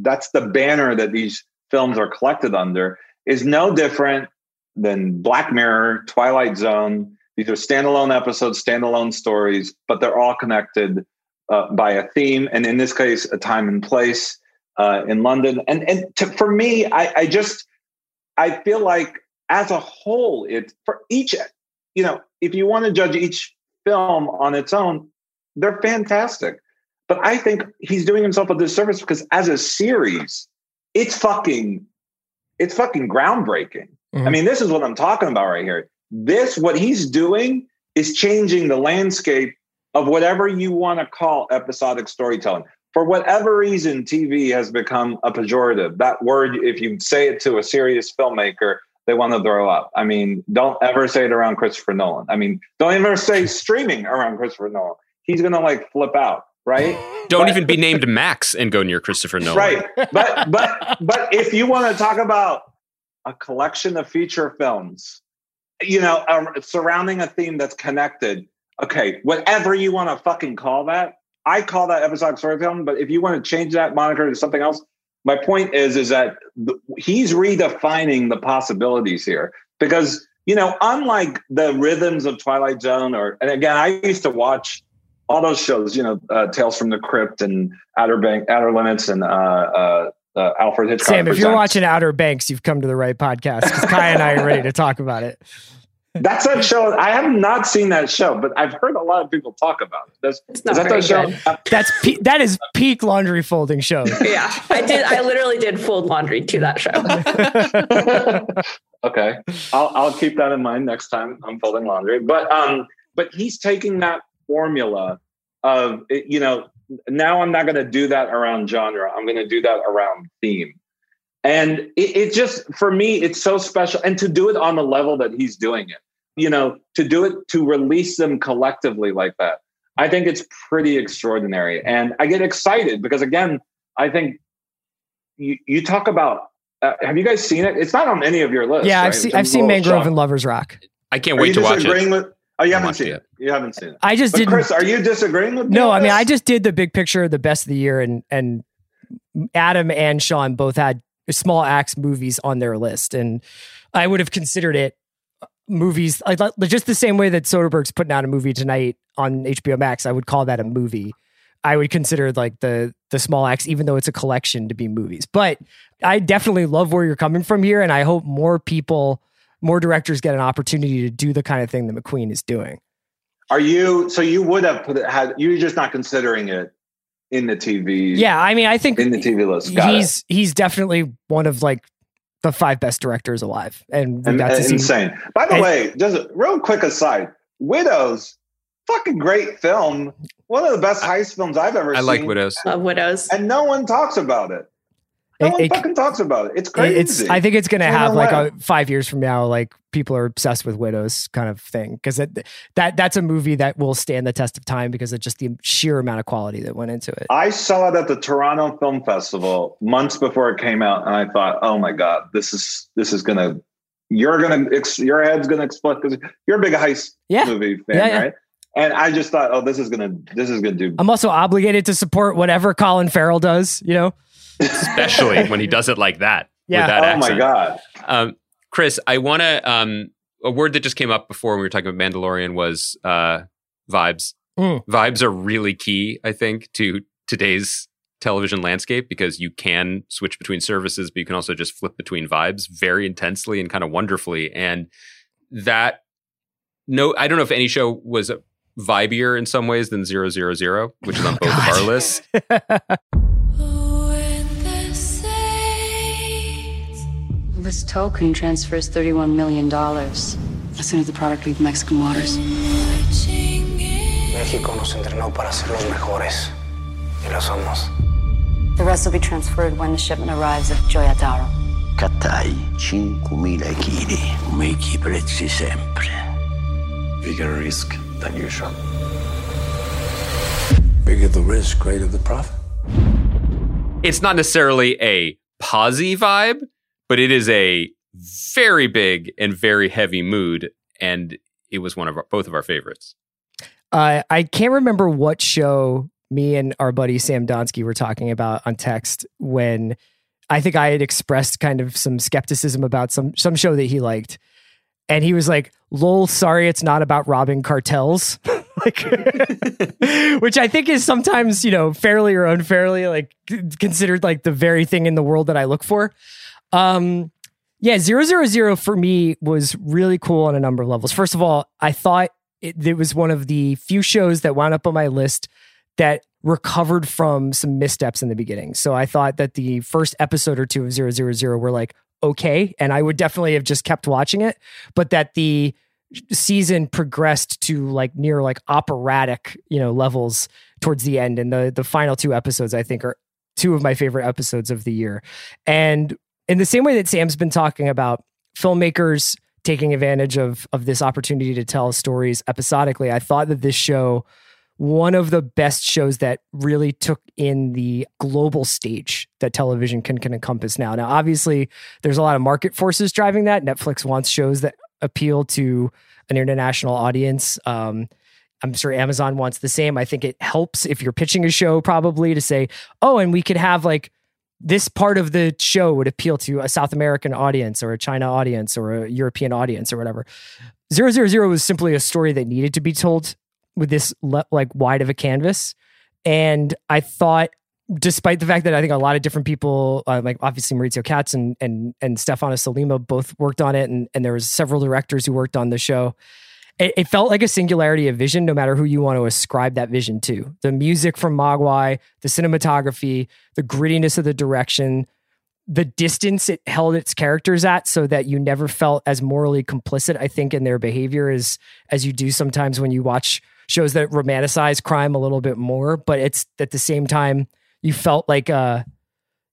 D: that's the banner that these films are collected under is no different than black mirror twilight zone these are standalone episodes standalone stories but they're all connected uh, by a theme and in this case a time and place uh, in london and and to, for me I, I just i feel like as a whole it for each you know if you want to judge each film on its own, they're fantastic. But I think he's doing himself a disservice because as a series, it's fucking, it's fucking groundbreaking. Mm-hmm. I mean, this is what I'm talking about right here. This, what he's doing is changing the landscape of whatever you want to call episodic storytelling. For whatever reason, TV has become a pejorative. That word, if you say it to a serious filmmaker, they want to throw up. I mean, don't ever say it around Christopher Nolan. I mean, don't ever say streaming around Christopher Nolan. He's gonna like flip out, right?
E: Don't but, even be named Max and go near Christopher Nolan.
D: Right. But but but if you want to talk about a collection of feature films, you know, uh, surrounding a theme that's connected, okay, whatever you want to fucking call that, I call that episodic storytelling. But if you want to change that moniker to something else, my point is is that he's redefining the possibilities here because you know unlike the rhythms of twilight zone or and again i used to watch all those shows you know uh, tales from the crypt and outer bank outer limits and uh, uh, uh, Alfred Hitchcock.
B: Sam, if you're watching Outer Banks, you've come to the right podcast because Kaya and I are ready to talk about it.
D: That's that show. I have not seen that show, but I've heard a lot of people talk about it. That's, is
F: not
D: that
F: very
D: the show?
F: good.
B: That's pe- that is peak laundry folding show.
F: yeah, I did. I literally did fold laundry to that show.
D: okay, I'll I'll keep that in mind next time I'm folding laundry. But um, but he's taking that formula of you know now I'm not going to do that around genre. I'm going to do that around theme. And it, it just, for me, it's so special. And to do it on the level that he's doing it, you know, to do it, to release them collectively like that, I think it's pretty extraordinary. And I get excited because, again, I think you, you talk about, uh, have you guys seen it? It's not on any of your lists.
B: yeah,
D: right?
B: I've seen
D: It's a
B: I've seen
D: little
B: Mangrove
D: shock.
B: and Lovers Rock.
E: I can't
D: Are
E: wait
D: you
E: to watch
D: disagreeing
E: it.
D: With, oh, you haven't seen
E: it
D: it. You haven't seen it.
B: I just didn't.
D: Chris, are you disagreeing with me?
B: No, I mean
D: this?
B: I just did the big picture of the best of the year, and and Adam and Sean both had small axe movies on their list, and I would have considered it uh, movies like like- just the same way that Soderbergh's putting out a movie tonight on HBO Max. I would call that a movie. I would consider like the the small axe, even though it's a collection, to be movies. But I definitely love where you're coming from here, and I hope more people, more directors get an opportunity to do the kind of thing that McQueen is doing.
D: Are you so you would have put it had you're just not considering it in the TV?
B: Yeah, I mean, I think
D: in the TV list. Got
B: he's he's definitely one of like the five best directors alive, and we
D: it.
B: got to uh, see
D: insane. By the
B: and-
D: way, just a real quick aside, Widows, fucking great film. One of the best heist films I've ever
E: I
D: seen.
E: I like Widows.
F: Love widows.
D: and no one talks about it. No
B: It-
D: one
B: it-
D: fucking talks about it. It's crazy.
B: It's I think it's going to have like a five years from now, like people are obsessed with widows kind of thing because that that that's a movie that will stand the test of time because of just the sheer amount of quality that went into it.
D: I saw it at the Toronto Film Festival months before it came out, and I thought, "Oh my god, this is this is gonna, you're gonna, ex- your head's gonna explode because you're a big heist
B: Yeah.
D: movie fan,
B: Yeah, yeah.
D: right?" And I just thought, "Oh, this is gonna, this is gonna do."
B: I'm also obligated to support whatever Colin Farrell does. You know,
E: especially when he does it like that.
B: Yeah.
E: With that
D: oh my god,
E: Um, Chris, I want to. Um, a word that just came up before when we were talking about Mandalorian was uh, vibes.
B: Mm.
E: Vibes are really key, I think, to today's television landscape because you can switch between services, but you can also just flip between vibes very intensely and kind of wonderfully. And that, no, I don't know if any show was vibier in some ways than Zero Zero Zero, which is on both of our lists.
G: This token transfers $31 million. As soon as the product leaves Mexican waters.
O: México nos entrenó para ser los mejores. Y lo somos.
J: The rest will be transferred when the shipment arrives at Gioia Tauro.
S: Cattai 5.000 kg, come i prezzi sempre. Bigger risk than usual. Bigger the risk, greater the profit.
E: it's not necessarily a posy vibe, but it is a very big and very heavy mood, and it was one of our, both of our favorites.
B: Uh, I can't remember what show me and our buddy Sam Donsky were talking about on text when I think I had expressed kind of some skepticism about some some show that he liked. And he was like, lol, sorry, it's not about robbing cartels. like, which I think is sometimes, you know, fairly or unfairly like considered like the very thing in the world that I look for. Um, yeah, zero zero zero for me was really cool on a number of levels. First of all, I thought it, it was one of the few shows that wound up on my list that recovered from some missteps in the beginning. So I thought that the first episode or two of zero zero zero were like okay, and I would definitely have just kept watching it, but that the season progressed to like near like operatic, you know, levels towards the end, and the the final two episodes I think are two of my favorite episodes of the year. And in the same way that Sam's been talking about filmmakers taking advantage of of this opportunity to tell stories episodically, I thought that this show one of the best shows that really took in the global stage that television can, can encompass now. Now, obviously, there's a lot of market forces driving that. Netflix wants shows that appeal to an international audience. Um, I'm sure Amazon wants the same. I think it helps if you're pitching a show, probably to say, oh, and we could have like this part of the show would appeal to a South American audience or a China audience or a European audience or whatever. Zero Zero Zero was simply a story that needed to be told with this le- like wide of a canvas, and I thought despite the fact that I think a lot of different people, uh, like obviously Mauricio Katz and and and Stefano Sollima, both worked on it, and and there was several directors who worked on the show. It, it felt like a singularity of vision, no matter who you want to ascribe that vision to. The music from Mogwai, the cinematography, the grittiness of the direction, the distance it held its characters at, so that you never felt as morally complicit. I think in their behavior as as you do sometimes when you watch shows that romanticize crime a little bit more, but it's at the same time you felt like uh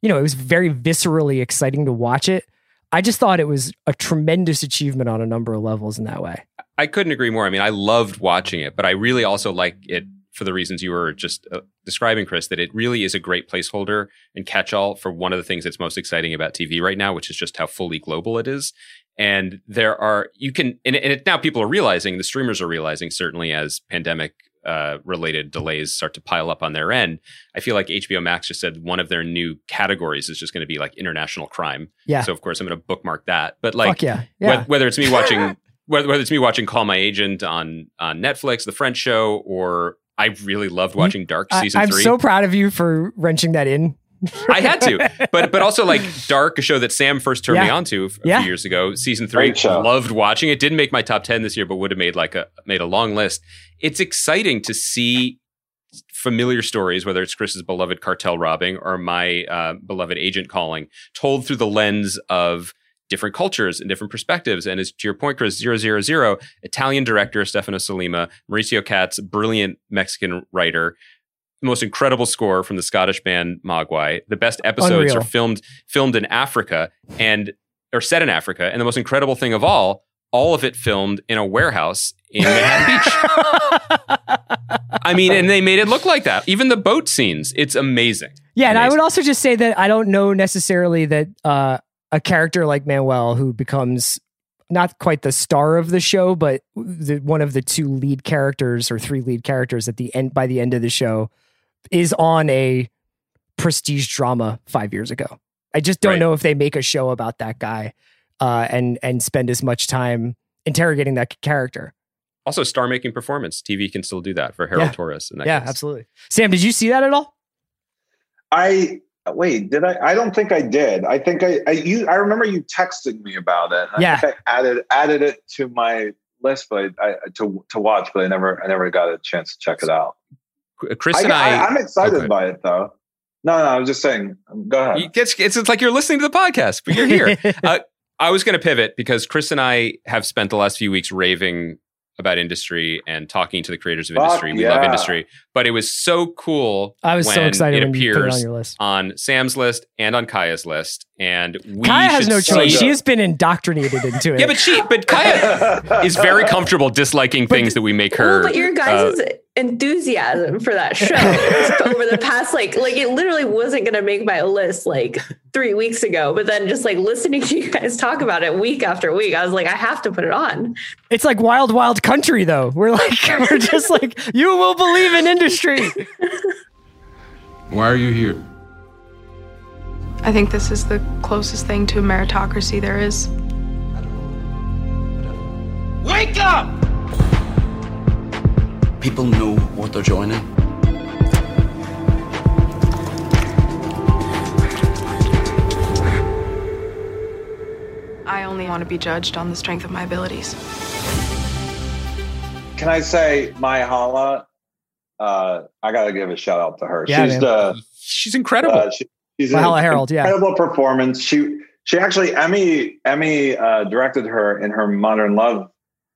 B: you know it was very viscerally exciting to watch it i just thought it was a tremendous achievement on a number of levels in that way
E: I couldn't agree more. I mean, I loved watching it, but I really also like it for the reasons you were just uh, describing, Chris, that it really is a great placeholder and catch all for one of the things that's most exciting about TV right now, which is just how fully global it is. And there are, you can, and, and it, now people are realizing, the streamers are realizing, certainly as pandemic uh, related delays start to pile up on their end. I feel like HBO Max just said one of their new categories is just going to be like international crime.
B: Yeah.
E: So of course I'm going to bookmark that. But like,
B: yeah. Yeah.
E: whether it's me watching, whether, whether it's me watching Call My Agent on on Netflix, the French show, or I really loved watching Dark season
B: i'm
E: three.
B: so proud of you for wrenching that in
E: I had to, but but also like Dark, a show that Sam first turned me
B: Yeah.
E: on to a
B: Yeah.
E: few years ago, season three.
D: Show.
E: Loved watching it. Didn't make my top ten this year, but would have made like a made a long list. It's exciting to see familiar stories, whether it's Chris's beloved cartel robbing or my uh, beloved agent calling, told through the lens of different cultures and different perspectives. And as to your point, Chris, zero zero zero, Italian director Stefano Sollima, Mauricio Katz, brilliant Mexican writer, the most incredible score from the Scottish band Mogwai. The best episodes
B: Unreal.
E: are filmed filmed in Africa and or set in Africa. And the most incredible thing of all, all of it filmed in a warehouse in Manhattan Beach. I mean, and they made it look like that. Even the boat scenes, it's amazing.
B: yeah and i would also just say that i don't know necessarily that uh a character like manuel who becomes not quite the star of the show but the, one of the two lead characters or three lead characters at the end by the end of the show is on a prestige drama five years ago i just don't
E: Right.
B: know if they make a show about that guy uh and and spend as much time interrogating that character
E: Also, star making performance. TV can still do that for Harold
B: Yeah.
E: Torres. In that
B: yeah
E: case.
B: absolutely sam did you see that at all
D: I wait. Did I? I don't think I did. I think I. I you. I remember you texting me about it. I
B: Yeah.
D: think I added added it to my list, but I, I to to watch, but I never I never got a chance to check it out.
E: Chris and I,
D: I, am excited
E: Okay.
D: by it though. No, no, I was just saying. Go ahead.
E: You- It's, it's, it's like you're listening to the podcast, but you're here. uh, I was going to pivot because Chris and I have spent the last few weeks raving about industry and talking to the creators of
D: Fuck
E: industry. We love industry, but it was so cool.
B: I was so excited
E: it
B: when you put it
E: appears
B: on your list.
E: on Sam's list and on Kaya's list, and we
B: Kaya has no choice.
E: see-
B: She has been indoctrinated into it.
E: yeah, but she, but Kaya is very comfortable disliking things that we make her.
F: Well, but your
E: uh,
F: guys' enthusiasm for that show over the past, like, like it literally wasn't going to make my list like three weeks ago. But then just like listening to you guys talk about it week after week, I was like, I have to put it on.
B: It's like wild, wild country, though. We're like, we're just like, you will believe in industry.
U: Why are you here?
V: I think this is the closest thing to a meritocracy there is.
U: Wake up!
S: People know what they're joining.
V: I only want to be judged on the strength of my abilities.
D: Can I say Myhala? Uh, I got to give a shout out to her.
B: Yeah,
D: she's
B: man.
D: the
E: she's incredible.
D: Uh, she, she's
B: Myhala
D: an
B: Herrold, yeah.
D: incredible performance. She she actually Emmy Emmy uh, directed her in her Modern Love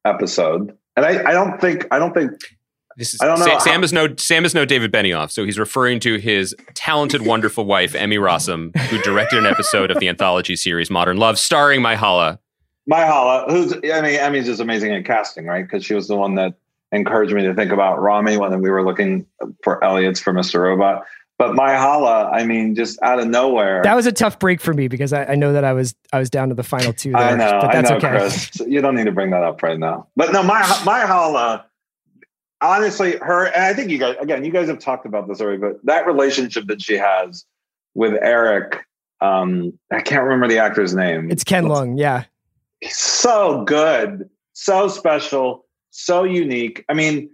D: episode, and I, I don't think I don't think
E: This is
D: I don't know
E: Sam, Sam is no Sam is no David Benioff, so he's referring to his talented, wonderful wife Emmy Rossum, who directed an episode of the anthology series Modern Love, starring Myhala.
D: my Hala, who's I mean Emmy's just amazing at casting, right? Because she was the one that encouraged me to think about Rami when we were looking for Elliot's for Mr. Robot. But Myhala, I mean, just out of nowhere.
B: That was a tough break for me because I, I know that I was I was down to the final two there.
D: I know,
B: but
D: I
B: that's
D: know,
B: okay.
D: Chris. You don't need to bring that up right now. But no, my Myhala, honestly, her and I think you guys again, you guys have talked about this already, but that relationship that she has with Eric, um, I can't remember the actor's name.
B: It's Ken Leung, yeah.
D: so good, so special, so unique. I mean,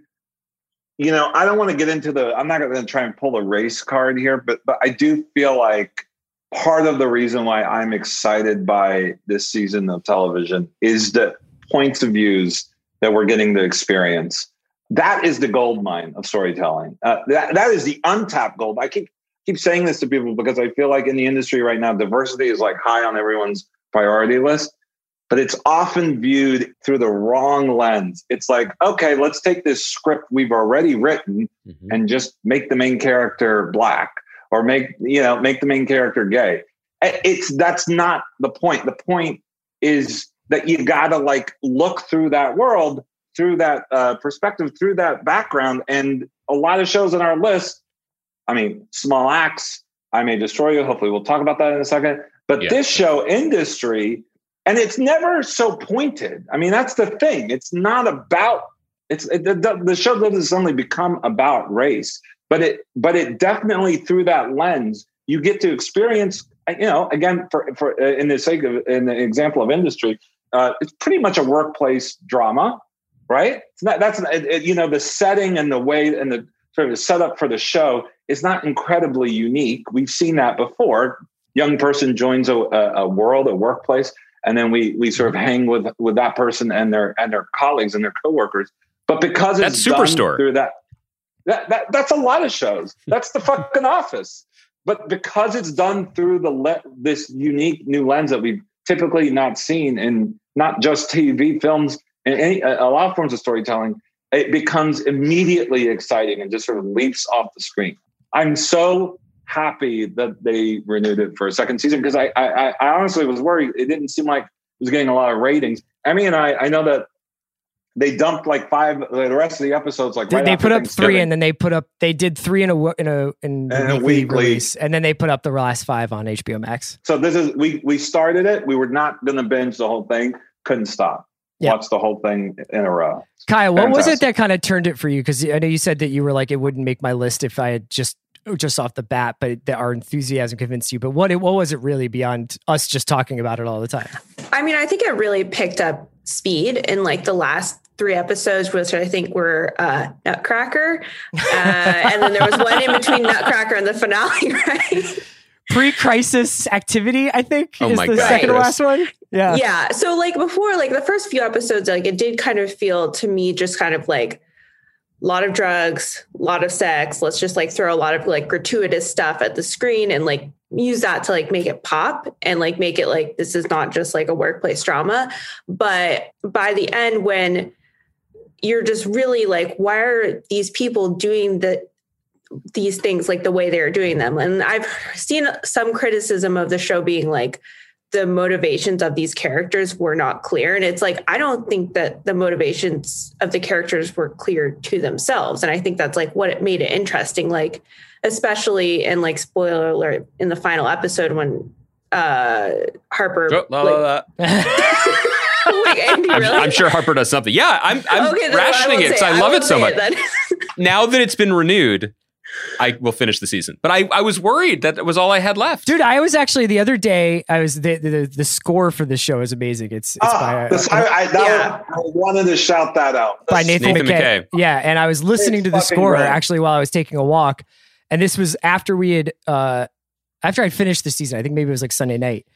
D: you know, I don't want to get into the. I'm not going to try and pull a race card here, but but I do feel like part of the reason why I'm excited by this season of television is the points of views that we're getting to experience. That is the gold mine of storytelling. Uh, that that is the untapped gold. I keep keep saying this to people because I feel like in the industry right now, diversity is like high on everyone's priority list but it's often viewed through the wrong lens. It's like, okay, let's take this script we've already written mm-hmm. and just make the main character black or make, you know, make the main character gay. It's that's not the point. The point is that you got to like look through that world, through that uh, perspective, through that background. And a lot of shows on our list, I mean, Small Axe, I May Destroy You. Hopefully, we'll talk about that in a second. But yeah. this show, Industry, and it's never so pointed. I mean, that's the thing. It's not about it's it, the, the show doesn't suddenly become about race, but it but it definitely through that lens you get to experience. You know, again, for for in the sake of in the example of industry, uh, it's pretty much a workplace drama, right? It's not that's it, it, you know the setting and the way and the sort of setup for the show is not incredibly unique. We've seen that before. Young person joins a, a, a world, a workplace and then we we sort of mm-hmm. hang with with that person and their and their colleagues and their coworkers. But because it's
E: that's Superstore
D: through that, that that that's a lot of shows. That's the fucking Office. But because it's done through the le- this unique new lens that we've typically not seen in not just TV, films, and any a lot of forms of storytelling, it becomes immediately exciting and just sort of leaps off the screen. I'm so happy that they renewed it for a second season because I, I, I honestly was worried. It didn't seem like it was getting a lot of ratings. Emmy and I, I know that they dumped like five uh, the rest of the episodes like right
B: they put up three and then they put up they did three in a in a in
D: and
B: a
D: weekly
B: release and then they put up the last five on HBO Max.
D: So this is we we started it. We were not going to binge the whole thing. Couldn't stop. Yep. Watch the whole thing in a row.
B: Kyle, what was it that kind of turned it for you? Because I know you said that you were like it wouldn't make my list if I had just just off the bat, but that our enthusiasm convinced you. But what what was it really beyond us just talking about it all the time?
F: I mean, I think it really picked up speed in like the last three episodes, which I think were uh, Nutcracker, uh, and then there was one in between Nutcracker and the finale, right?
B: Pre-crisis activity, I think,
E: oh
B: is the
E: God.
B: second
E: Right.
B: last one. Yeah,
F: yeah. So like before, like the first few episodes, like it did kind of feel to me just kind of like a lot of drugs, a lot of sex. Let's just like throw a lot of like gratuitous stuff at the screen and like use that to like make it pop and like make it like this is not just like a workplace drama. But by the end, when you're just really like, why are these people doing the these things like the way they're doing them? And I've seen some criticism of the show being like, the motivations of these characters were not clear. And it's like, I don't think that the motivations of the characters were clear to themselves. And I think that's like what it made it interesting. Like, especially in like spoiler alert in the final episode when uh Harper
E: Oh, la, la, la.
F: Wait, Andy,
E: I'm. I'm sure Harper does something. Yeah, I'm, I'm
F: Okay, then I
E: rationing it because
F: say
E: I love it so much.
F: it
E: now that it's been renewed, I will finish the season. But I, I was worried that it was all I had left.
B: Dude, I was actually the other day. I was the the, the score for this show is amazing. It's it's
D: Ah,
B: by uh,
D: this- I, I, that I wanted to shout that out.
B: by Nathan,
E: Nathan
B: Micay.
E: Micay.
B: Yeah, and I was listening
D: It's
B: to the score
D: great.
B: actually while I was taking a walk, and this was after we had uh after I'd finished the season. I think maybe it was like Sunday night,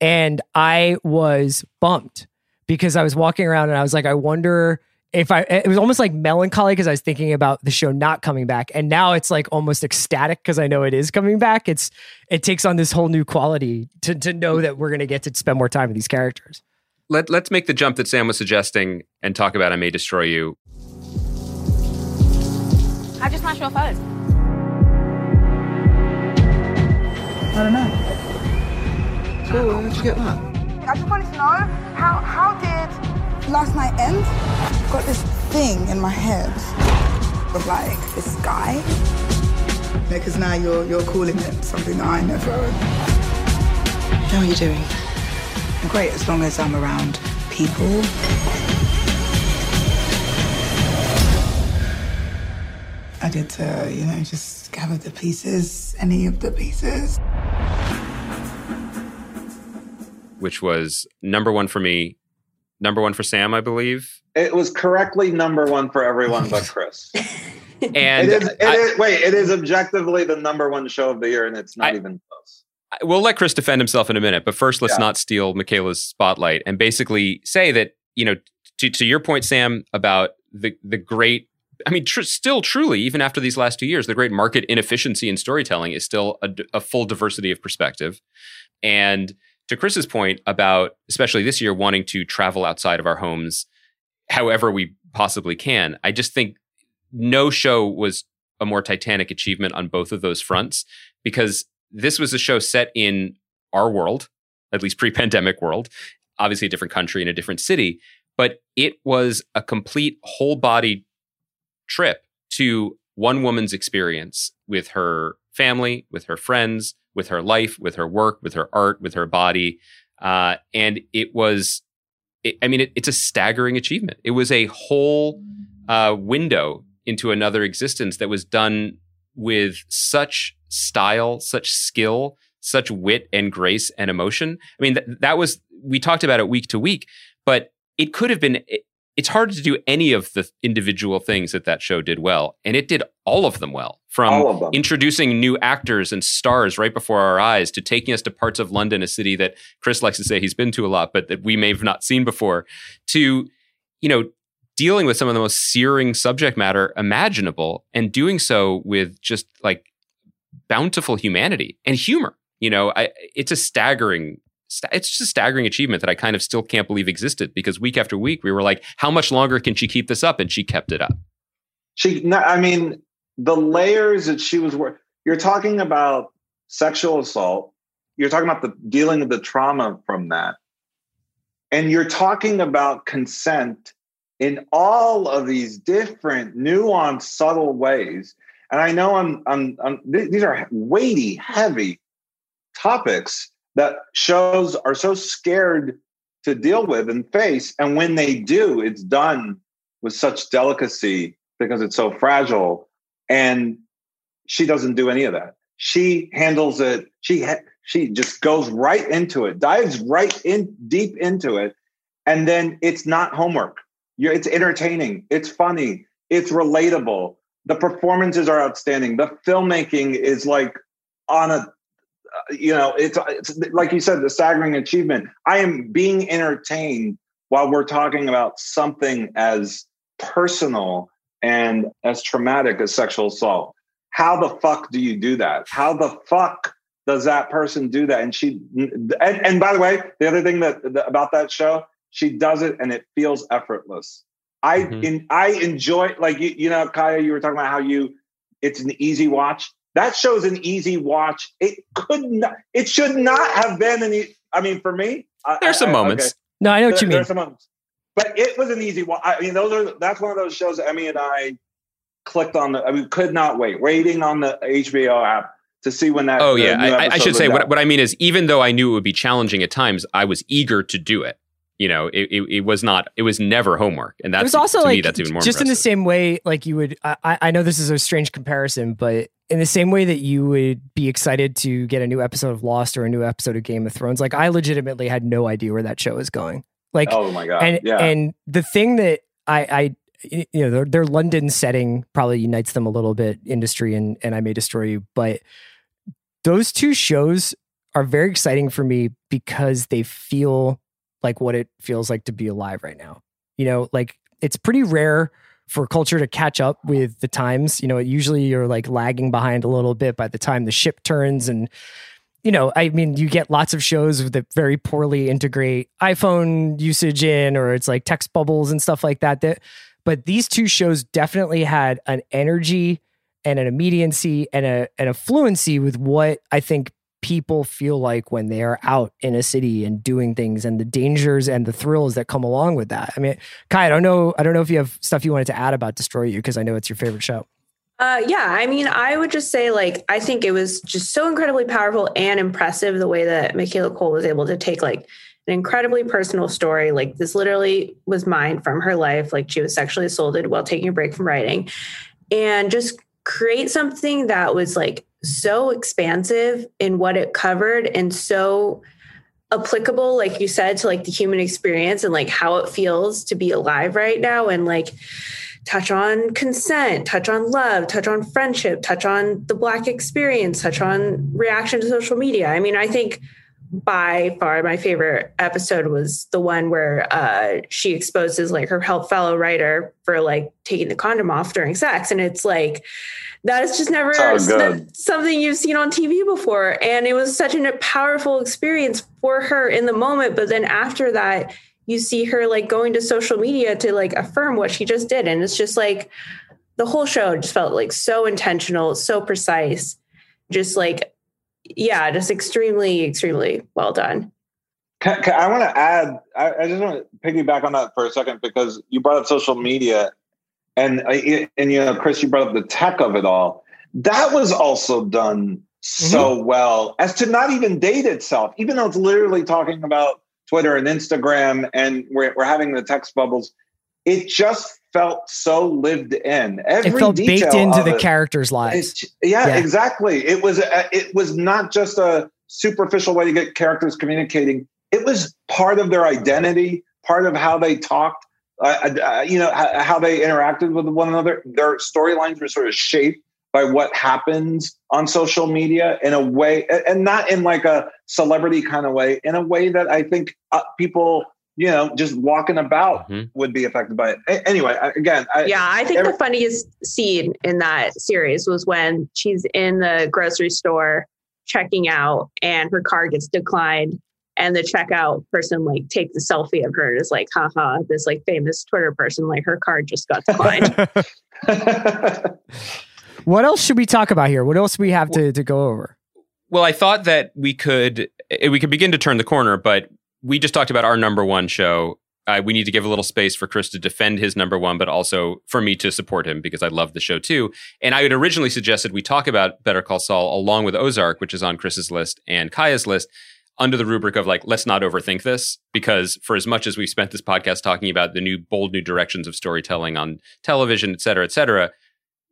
B: and I was bumped because I was walking around and I was like, I wonder if I. It was almost like melancholy because I was thinking about the show not coming back, and now it's like almost ecstatic because I know it is coming back. It's it takes on this whole new quality to to know that we're gonna get to spend more time with these characters.
E: Let, let's make the jump that Sam was suggesting and talk about I May Destroy You.
W: How'd you smash your phone?
X: I don't know. Cool, where'd you get that?
Y: I just wanted to know how how did last night end? Got this thing in my head of like this guy. Because now you're you're calling it something that I never.
X: How are you doing?
Y: Great as long as I'm around people. I get to, uh, you know, just gather the pieces, any of the pieces.
E: which was number one for me, number one for Sam, I believe.
D: It was correctly number one for everyone but Chris.
E: And
D: it is, it
E: I-
D: is- wait, it is objectively the number one show of the year, and it's not even close.
E: we'll let Chris defend himself in a minute, but first, let's
D: Yeah.
E: not steal Michaela's spotlight and basically say that you know, to, to your point, Sam, about the the great. I mean, tr- still, truly, even after these last two years, the great market inefficiency in storytelling is still a, d- a full diversity of perspective. And to Chris's point about, especially this year, wanting to travel outside of our homes, however we possibly can, I just think no show was a more titanic achievement on both of those fronts because this was a show set in our world, at least pre-pandemic world, obviously a different country in a different city, but it was a complete whole body trip to one woman's experience with her family, with her friends, with her life, with her work, with her art, with her body. Uh, and it was, it, I mean, it, it's a staggering achievement. It was a whole uh, window into another existence that was done with such style, such skill, such wit and grace and emotion. I mean, th- that was, we talked about it week to week, but it could have been, it's hard to do any of the individual things that that show did well. And it did all of them well from
D: them.
E: introducing new actors and stars right before our eyes to taking us to parts of London, a city that Chris likes to say he's been to a lot, but that we may have not seen before, to, you know, dealing with some of the most searing subject matter imaginable and doing so with just like bountiful humanity and humor. You know, I, it's a staggering, it's just a staggering achievement that I kind of still can't believe existed because week after week we were like, how much longer can she keep this up? And she kept it up.
D: She, I mean, the layers that she was working. You're talking about sexual assault. You're talking about the dealing with the trauma from that, and you're talking about consent in all of these different, nuanced, subtle ways. And I know I'm, I'm, I'm th- these are weighty, heavy topics that shows are so scared to deal with and face. And when they do, it's done with such delicacy because it's so fragile. And she doesn't do any of that. She handles it. She ha- she just goes right into it, dives right in deep into it, and then it's not homework. You're, it's entertaining. It's funny. It's relatable. The performances are outstanding. The filmmaking is like on a you know, it's, it's like you said, the staggering achievement. I am being entertained while we're talking about something as personal and as traumatic as sexual assault. How the fuck do you do that? How the fuck does that person do that? And she, and, and by the way, the other thing that, that about that show, she does it and it feels effortless. I mm-hmm. in, I enjoy like you, you know, Kaya, you were talking about how you it's an easy watch. That show's an easy watch. It could not. It should not have been an. E- I mean, for me,
E: There's
D: I-
E: some
D: I-
E: moments.
D: okay.
B: No, I know what
D: There-
B: you mean.
D: There's some moments, but it was an easy watch. I mean, those are that's one of those shows. Emmy and I clicked on the. I mean, could not wait, waiting on the HBO app to see when that.
E: Oh yeah, I, I- I should say what, what I mean is even though I knew it would be challenging at times, I was eager to do it. You know, it, it, it was not. It was never homework, and that's
B: it was also
E: to
B: like
E: me that's even more
B: just in the same way like you would I, I I know this is a strange comparison but in the same way that you would be excited to get a new episode of lost or a new episode of game of thrones like i legitimately had no idea where that show was going like
D: oh my god,
B: and
D: yeah.
B: and the thing that i i you know their, their london setting probably unites them a little bit industry and and i may destroy you but those two shows are very exciting for me because they feel like what it feels like to be alive right now. You know, like it's pretty rare for culture to catch up with the times. You know, usually you're like lagging behind a little bit by the time the ship turns and you know, I mean, you get lots of shows that very poorly integrate iPhone usage in, or it's like text bubbles and stuff like that. That, but these two shows definitely had an energy and an immediacy and a and a fluency with what I think people feel like when they are out in a city and doing things and the dangers and the thrills that come along with that. I mean, Kai, I don't know, I don't know if you have stuff you wanted to add about Destroy You because I know it's your favorite show.
F: Uh, yeah, I mean, I would just say, like, I think it was just so incredibly powerful and impressive the way that Michaela Coel was able to take, like, an incredibly personal story. Like, this literally was mine from her life. Like, she was sexually assaulted while taking a break from writing, and just create something that was, like, so expansive in what it covered and so applicable, like you said, to, like, the human experience and, like, how it feels to be alive right now. And, like, touch on consent, touch on love, touch on friendship, touch on the Black experience, touch on reaction to social media. I mean, I think by far my favorite episode was the one where uh, she exposes like her help fellow writer for like taking the condom off during sex. And it's like, that is just never something you've seen on TV before. And it was such a powerful experience for her in the moment. But then after that, you see her like going to social media to like affirm what she just did. And it's just like the whole show just felt like so intentional, so precise, just like, yeah, just extremely, extremely well done.
D: I want to add, I, I just want to piggyback on that for a second because you brought up social media and and you know, Chris, you brought up the tech of it all. That was also done so mm-hmm. well as to not even date itself, even though it's literally talking about Twitter and Instagram, and we're, we're having the text bubbles. It just felt so lived in. Every
B: it felt baked into the
D: it,
B: characters' lives.
D: It, yeah, yeah, exactly. It was a, it was not just a superficial way to get characters communicating. It was part of their identity, part of how they talked, uh, uh, you know, how, how, they interacted with one another. Their storylines were sort of shaped by what happens on social media in a way, and not in like a celebrity kind of way, in a way that I think uh, people, you know, just walking about mm-hmm. would be affected by it. A- anyway, again, I,
F: yeah, I think every- the funniest scene in that series was when she's in the grocery store checking out and her car gets declined and the checkout person like takes a selfie of her and is like haha this like famous twitter person like her card just got declined.
B: What else should we talk about here? What else do we have to, to go over?
E: Well i thought that we could eh, we could begin to turn the corner but we just talked about our number one show. Uh, we need to give a little space for Chris to defend his number one, but also for me to support him because I love the show too. And I had originally suggested we talk about Better Call Saul along with Ozark, which is on Chris's list and Kaya's list under the rubric of like, let's not overthink this, because for as much as we've spent this podcast talking about the new bold new directions of storytelling on television, et cetera, et cetera,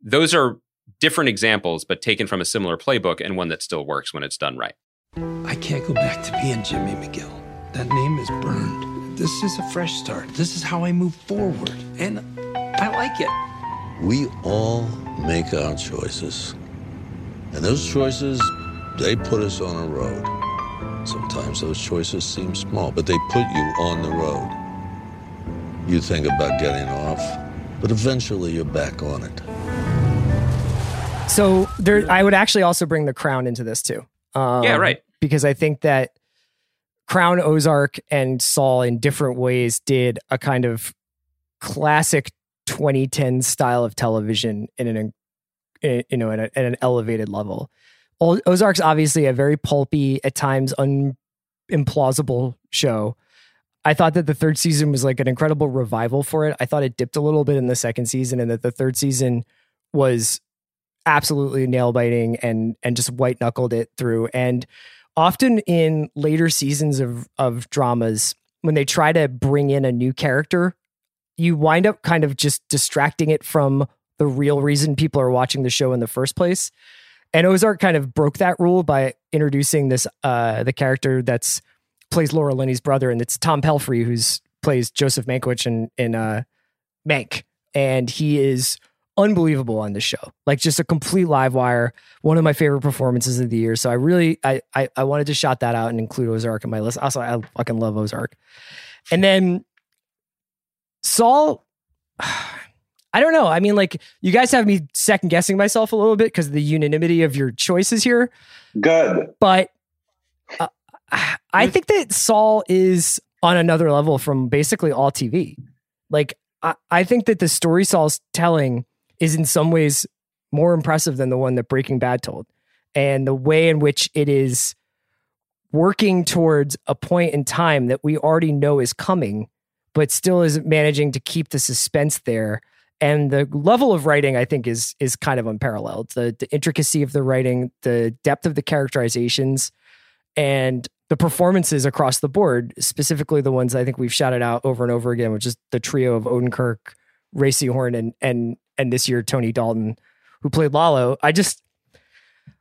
E: those are different examples, but taken from a similar playbook and one that still works when it's done right.
U: I can't go back to being Jimmy McGill. That name is burned. This is a fresh start. This is how I move forward. And I like it.
W: We all make our choices. And those choices, they put us on a road. Sometimes those choices seem small, but they put you on the road. You think about getting off, but eventually you're back on it.
B: So there, I would actually also bring the crown into this too.
E: Um, yeah, right.
B: Because I think that Crown, Ozark, and Saul in different ways did a kind of classic 2010 style of television in an, in, you know, at, a, at an elevated level. Ozark's obviously a very pulpy, at times un- implausible show. I thought that the third season was like an incredible revival for it. I thought it dipped a little bit in the second season, and that the third season was absolutely nail biting and and just white knuckled it through. And often in later seasons of of dramas, when they try to bring in a new character, you wind up kind of just distracting it from the real reason people are watching the show in the first place. And Ozark kind of broke that rule by introducing this uh the character that's plays Laura Linney's brother, and it's Tom Pelphrey who's plays Joseph Mankiewicz in in uh Mank, and he is unbelievable on this show. Like just a complete live wire. One of my favorite performances of the year. So I really I I, I wanted to shout that out and include Ozark in my list. Also, I fucking love Ozark. And then Saul I don't know. I mean, like you guys have me second guessing myself a little bit because of the unanimity of your choices here.
D: Good,
B: but uh, I think that Saul is on another level from basically all TV. Like I, I think that the story Saul's telling is in some ways more impressive than the one that Breaking Bad told, and the way in which it is working towards a point in time that we already know is coming, but still is managing to keep the suspense there and the level of writing i think is is kind of unparalleled. The, the intricacy of the writing the depth of the characterizations and the performances across the board specifically the ones i think we've shouted out over and over again which is the trio of odenkirk Rhea Seehorn, and and and this year tony dalton who played lalo. I just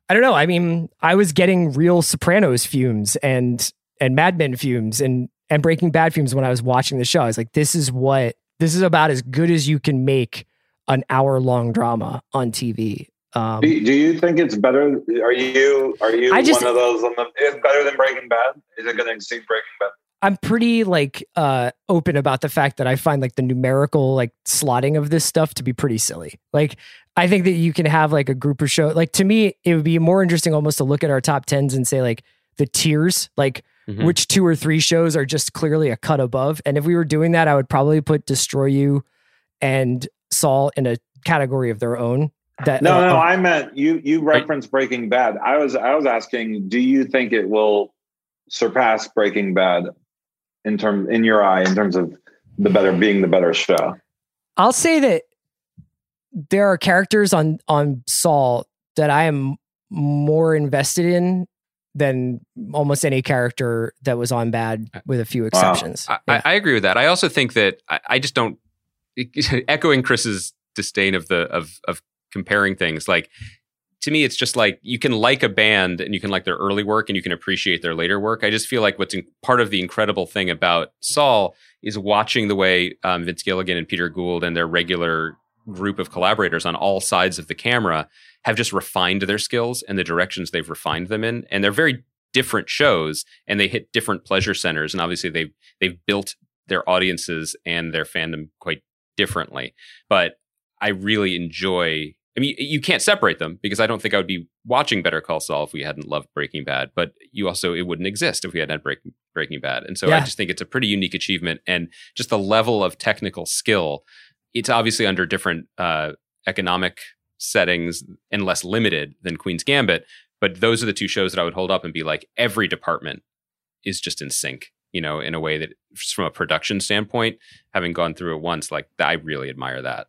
B: i don't know. I mean i was getting real sopranos fumes and and mad men fumes and and breaking bad fumes when i was watching the show. I was like this is what this is about as good as you can make an hour long drama on TV. Um,
D: do, do you think it's better? Are you are you
B: I just-
D: one of those on the? It's better than Breaking Bad. Is it going to exceed Breaking Bad?
B: I'm pretty like uh open about the fact that I find like the numerical like slotting of this stuff to be pretty silly. Like I think that you can have like a group of show like to me it would be more interesting almost to look at our top 10s and say like the tiers like
E: Mhm.
B: which two or three shows are just clearly a cut above. And if we were doing that I would probably put Destroy You and Saul in a category of their own. That
D: No,
B: uh,
D: no, I meant you. You referenced Breaking Bad. I was I was asking, do you think it will surpass Breaking Bad in term in your eye in terms of the better being the better show?
B: I'll say that there are characters on on Saul that I am more invested in than almost any character that was on Bad, with a few exceptions.
E: I, I, I agree with that. I also think that I, I just don't echoing Chris's disdain of the of of comparing things. Like to me, it's just like you can like a band and you can like their early work and you can appreciate their later work. I just feel like what's in, part of the incredible thing about Saul is watching the way um, Vince Gilligan and Peter Gould and their regular group of collaborators on all sides of the camera have just refined their skills and the directions they've refined them in. And they're very different shows and they hit different pleasure centers. And obviously they've they've built their audiences and their fandom quite differently. But i really enjoy i mean you can't separate them because i don't think i would be watching better call saul if we hadn't loved breaking bad. But you also it wouldn't exist if we hadn't had breaking, breaking bad. And so i just think it's a pretty unique achievement. And just the level of technical skill it's obviously under different uh, economic settings and less limited than Queen's Gambit. But those are the two shows that I would hold up and be like, every department is just in sync, you know, in a way that, just from a production standpoint, having gone through it once, like I really admire that.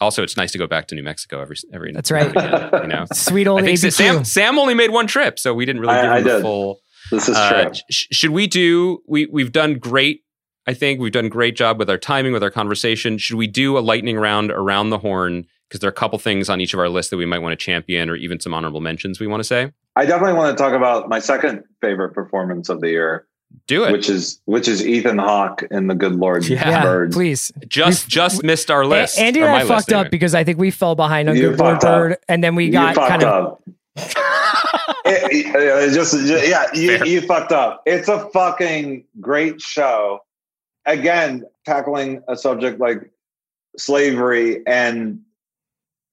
E: Also, it's nice to go back to New Mexico every every.
B: That's right.
E: now again, you know,
B: Sweet old
E: I think
B: ABQ.
E: Sam Sam only made one trip, so we didn't really
D: I-
E: give
D: I
E: the
D: did.
E: full.
D: This is
E: Uh,
D: true.
E: sh- should we do? We we've done great. I think we've done a great job with our timing, with our conversation. Should we do a lightning round around the horn? Because there are a couple things on each of our lists that we might want to champion, or even some honorable mentions we want to say.
D: I definitely want to talk about my second favorite performance of the year.
E: Do it.
D: Which is which is Ethan Hawke in The Good Lord
B: yeah,
D: Bird.
B: please.
E: Just just missed our
B: A-
E: list.
B: Andy
E: or
B: and I
E: list,
B: fucked
E: anyway.
B: up because I think we fell behind on
D: You
B: Good Lord
D: up.
B: Bird, and then we got
D: fucked
B: kind of.
D: It- it- it just, just- yeah, you, you fucked up. It's a fucking great show. Again, tackling a subject like slavery and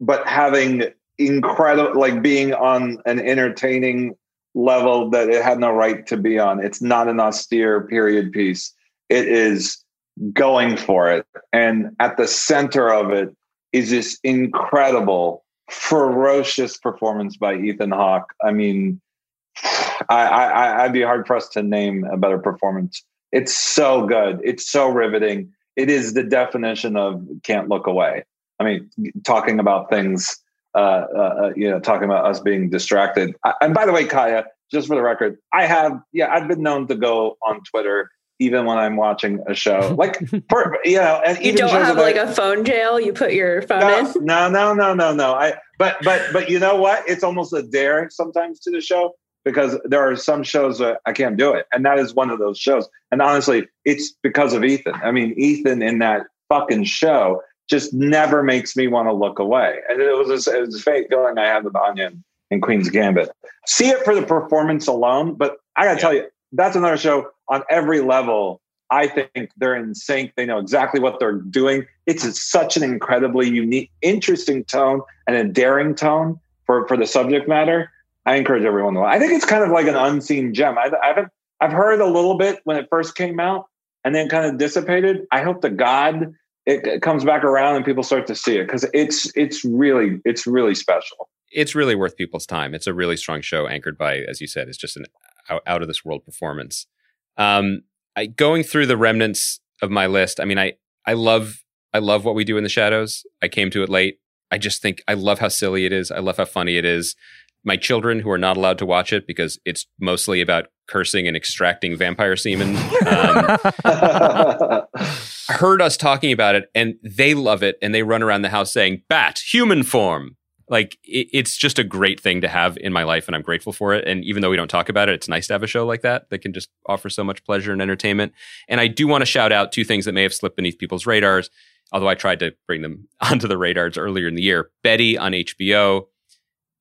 D: but having incredible like being on an entertaining level that it had no right to be on. It's not an austere period piece. It is going for it. And at the center of it is this incredible, ferocious performance by Ethan Hawke. I mean, I, I, I'd be hard pressed to name a better performance. It's so good. It's so riveting. It is the definition of can't look away. I mean, talking about things, uh, uh, you know, talking about us being distracted. I, and by the way, Kaya, just for the record, I have, yeah, I've been known to go on Twitter even when I'm watching a show, like, for, you know, and
F: You don't have like a phone jail. You put your phone
D: no,
F: in.
D: no, no, no, no, no. I but but but you know what? It's almost a dare sometimes to the show because there are some shows that I can't do it, and that is one of those shows. And honestly, it's because of Ethan. I mean, Ethan in that fucking show just never makes me want to look away. And it was this, it was this fake feeling I had with Anya in- in Queen's Gambit. See it for the performance alone, but I got to tell you, that's another show on every level. I think they're in sync. They know exactly what they're doing. It's such an incredibly unique, interesting tone and a daring tone for, for the subject matter. I encourage everyone to watch. I think it's kind of like an unseen gem. I, I haven't, I've heard a little bit when it first came out and then kind of dissipated. I hope to God it, it comes back around and people start to see it because it's it's really it's really special.
E: it's really worth people's time. It's a really strong show, anchored by, as you said, it's just an out of this world performance. Um, I, going through the remnants of my list, I mean, I I love I love what we do in the shadows. I came to it late. I just think I love how silly it is. I love how funny it is. My children, who are not allowed to watch it because it's mostly about cursing and extracting vampire semen, um, heard us talking about it and they love it and they run around the house saying bat human form like it, it's just a great thing to have in my life and i'm grateful for it and even though we don't talk about it it's nice to have a show like that that can just offer so much pleasure and entertainment and i do want to shout out two things that may have slipped beneath people's radars although I tried to bring them onto the radars earlier in the year. Betty on HBO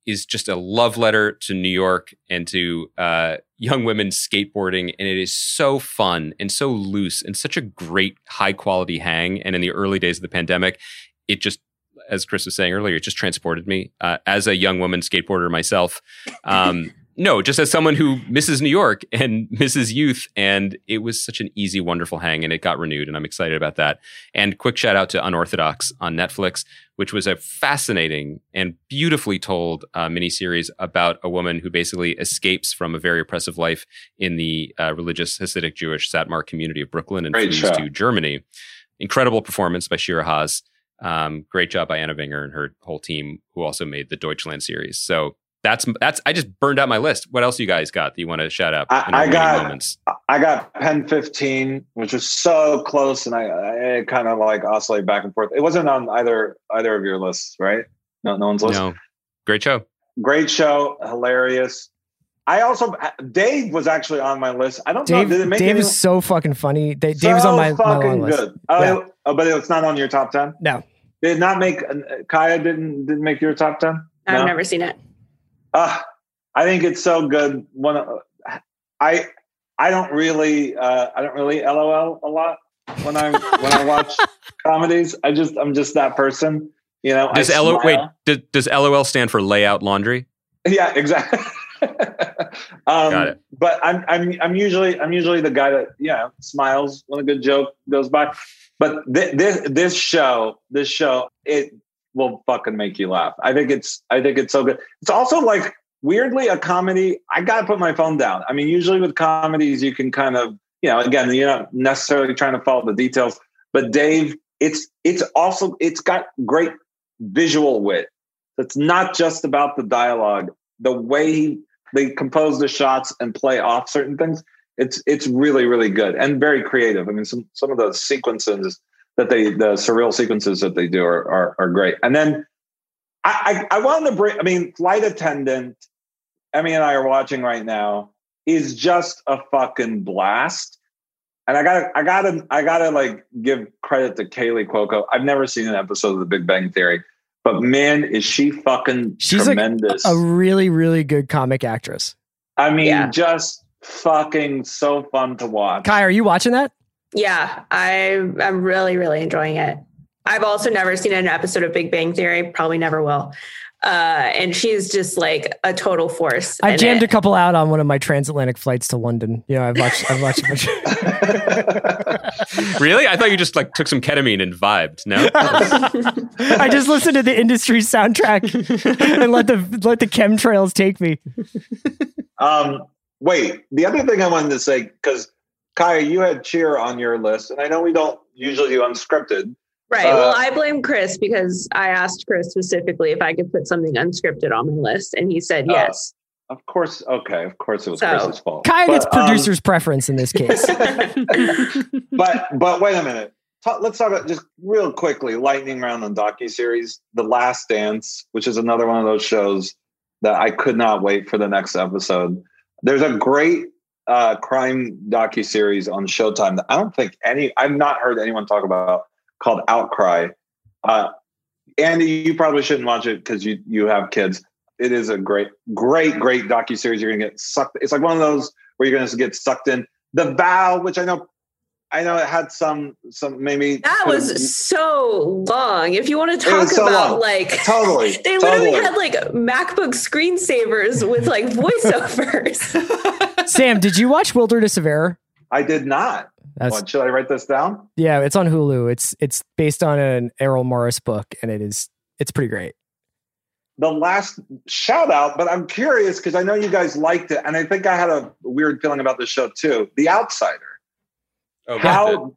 E: is just a love letter to New York and to uh, young women skateboarding. And it is so fun and so loose and such a great high quality hang. And in the early days of the pandemic, it just, as Chris was saying earlier, it just transported me uh, as a young woman skateboarder myself. Um, no, just as someone who misses New York and misses youth. And it was such an easy, wonderful hang, and it got renewed. And I'm excited about that. And quick shout out to Unorthodox on Netflix, which was a fascinating and beautifully told uh, miniseries about a woman who basically escapes from a very oppressive life in the uh, religious Hasidic Jewish Satmar community of Brooklyn and flees to Germany. Incredible performance by Shira Haas. Um, great job by Anna Winger and her whole team, who also made the Deutschland series. So that's that's. I just burned out my list. What else you guys got that you want to shout out?
D: I, I got
E: moments?
D: I got Pen 15, which was so close, and I, I kind of like oscillate back and forth. It wasn't on either either of your lists, right? No, no one's list.
E: No, great show.
D: Great show, hilarious. I also Dave was actually on my list. I don't know.
B: Dave,
D: Did it make
B: Dave
D: any,
B: is so fucking funny. Dave,
D: so
B: Dave is on my, my
D: fucking
B: long list.
D: good. Oh,
B: Yeah.
D: oh, but it's not on your top ten.
B: No,
D: Did not make uh, Kaya didn't didn't make your top ten?
F: I've
D: No?
F: never seen it.
D: Uh, I think it's so good. One, of- I I don't really uh, I don't really LOL a lot when I when I watch comedies. I just I'm just that person. You know. I
E: Does LO, wait?
D: smile.
E: Does, does LOL stand for layout laundry?
D: Yeah, exactly. um,
E: Got it.
D: But I'm I'm I'm usually I'm usually the guy that yeah smiles when a good joke goes by. But th- this this show this show it will fucking make you laugh. I think it's I think it's so good. It's also like weirdly a comedy. I gotta put my phone down. I mean, usually with comedies you can kind of you know again you're not necessarily trying to follow the details. But Dave, it's it's also it's got great visual wit. It's not just about the dialogue. The way he, they compose the shots and play off certain things, it's it's really really good and very creative. I mean, some some of the sequences that they the surreal sequences that they do are are, are great. And then I, I I wanted to bring. I mean, flight attendant. Emmy and I are watching right now is just a fucking blast. And I gotta, I gotta, I gotta like give credit to Kaley Cuoco. I've never seen an episode of The Big Bang Theory, but man, is she fucking
B: she's
D: tremendous.
B: like a really, really good comic actress.
D: I mean, just fucking so fun to watch.
B: Kai, are you watching that?
F: Yeah, I I'm really really enjoying it. I've also never seen an episode of Big Bang Theory. Probably never will. Uh, and she's just like a total force.
B: I jammed
F: it.
B: a couple out on one of my transatlantic flights to London. You know, I've watched, I've watched a bunch.
E: really? I thought you just like took some ketamine and vibed. No.
B: I just listened to the industry soundtrack and let the let the chemtrails take me.
D: Um, wait, the other thing I wanted to say because Kaya, you had cheer on your list, and I know we don't usually do unscripted.
F: Right.
D: Uh,
F: well, I blame Chris because I asked Chris specifically if I could put something unscripted on my list, and he said
D: Oh.
F: yes.
D: Of course, okay. Of course, it was
F: So-
D: Chris's fault.
B: Kai gets
D: But, um,
B: producer's preference in this case.
D: but but wait a minute. Ta- Let's talk about just real quickly lightning round on docu series, The Last Dance, which is another one of those shows that I could not wait for the next episode. There's a great uh, crime docu series on Showtime that I don't think any I've not heard anyone talk about called Outcry. Uh, Andy, you probably shouldn't watch it because you you have kids. It is a great, great, great docu series. You're gonna get sucked. It's like one of those where you're gonna get sucked in. The Vow, which I know, I know it had some some maybe
F: That was so long. If you want to talk
D: so
F: about
D: long.
F: like
D: Totally,
F: they literally had like MacBook screensavers with like voiceovers.
B: Sam, did you watch Wilderness of Error?
D: I did not.
B: That's-
D: What, should I write this down?
B: Yeah, it's on Hulu. It's it's based on an Errol Morris book, and it is it's pretty great.
D: The last shout out, but I'm curious because I know you guys liked it, and I think I had a weird feeling about the show too. The Outsider.
E: Oh,
D: how?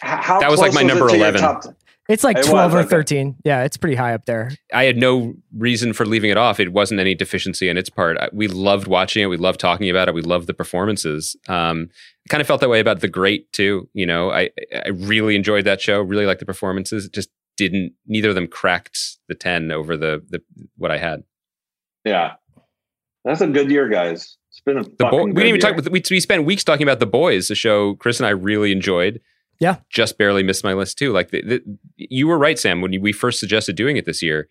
D: How
E: That was like
D: close
E: my number
D: it to your
E: 11.
D: top 10?
B: It's like
D: It was,
B: twelve or
D: okay.
B: thirteen. Yeah, it's pretty high up there.
E: I had no reason for leaving it off. It wasn't any deficiency on its part. We loved watching it. We loved talking about it. We loved the performances. Um, kind of felt that way about The Great too. You know, I I really enjoyed that show. Really liked the performances. It just didn't. Neither of them cracked the ten over the the what I had.
D: Yeah, that's a good year, guys. It's been a
E: The boy,
D: fucking
E: we
D: good
E: didn't even
D: year.
E: talk. We, we spent weeks talking about The Boys, the show Chris and I really enjoyed.
B: Yeah.
E: just barely missed my list too. Like the, the, you were right, Sam, when we first suggested doing it this year.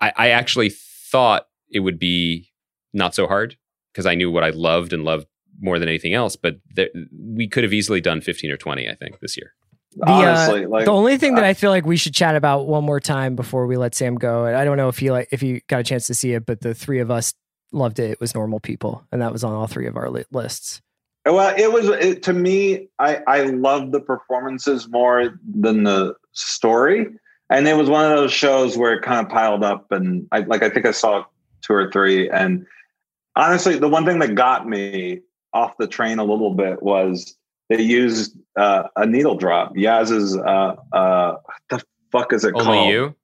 E: I, I actually thought it would be not so hard because I knew what I loved and loved more than anything else. But there, we could have easily done 15 or 20, I think, this year.
B: The, uh, the only thing that I feel like we should chat about one more time before we let Sam go, and I don't know if you like if you got a chance to see it, but the three of us loved it. It was Normal People, and that was on all three of our li- lists.
D: Well, it was it, to me. I I love the performances more than the story, and it was one of those shows where it kind of piled up, and I like I think I saw two or three, and honestly, the one thing that got me off the train a little bit was they used uh, a needle drop. Yaz's uh, uh, what the fuck is it
E: Only
D: called?
E: Only you?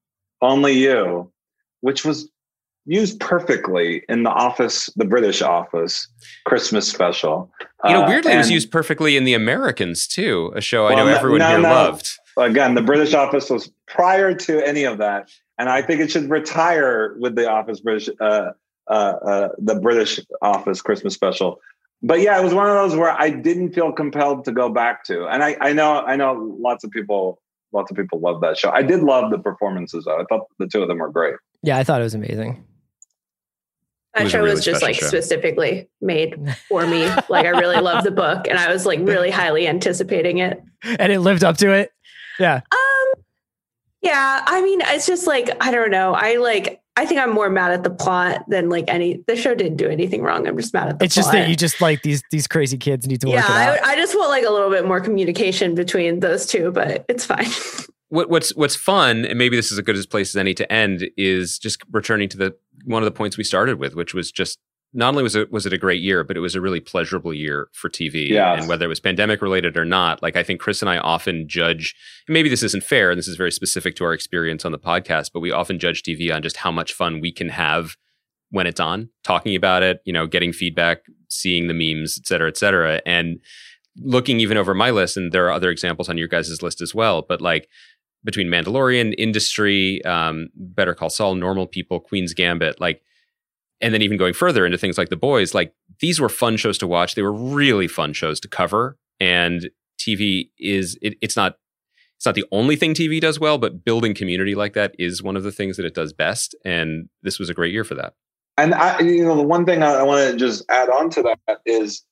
D: Only you, which was used perfectly in the Office, the British Office Christmas special.
E: You know,
D: Uh,
E: weirdly, it was used perfectly in The Americans too, a show I
D: Well,
E: know
D: no-
E: everyone
D: no,
E: here
D: no.
E: loved.
D: Again, the British Office was prior to any of that, and I think it should retire with the Office British, uh, uh, uh, the British Office Christmas special. But yeah, it was one of those where I didn't feel compelled to go back to, and I, I know, I know, lots of people, lots of people love that show. I did love the performances, though. I thought the two of them were great.
B: Yeah, I thought it was amazing.
F: That
D: was
F: show
D: really
F: was just like
D: show.
F: specifically made for me. like I really loved the book and I was like really highly anticipating it.
B: And it lived up to it. Yeah.
F: Um yeah, I mean it's just like I don't know. I like I think I'm more mad at the plot than like any the show didn't do anything wrong. I'm just mad at the
B: It's just that you just like these these crazy kids need to
F: yeah,
B: work it out.
F: I, I just want like a little bit more communication between those two, but it's fine.
E: What, what's what's fun, and maybe this is as good as place as any to end, is just returning to the one of the points we started with, which was just not only was it was it a great year, but it was a really pleasurable year for TV.
D: Yes.
E: And whether it was pandemic related or not, like I think Chris and I often judge. And maybe this isn't fair, and this is very specific to our experience on the podcast, but we often judge TV on just how much fun we can have when it's on, talking about it, you know, getting feedback, seeing the memes, et cetera, et cetera. And looking even over my list, and there are other examples on your guys' list as well, but like between Mandalorian, Industry, um, Better Call Saul, Normal People, Queen's Gambit, like, and then even going further into things like The Boys, like these were fun shows to watch. They were really fun shows to cover, and TV is it, it's not it's not the only thing TV does well, but building community like that is one of the things that it does best. And this was a great year for that.
D: And I, you know, the one thing I, I want to just add on to that is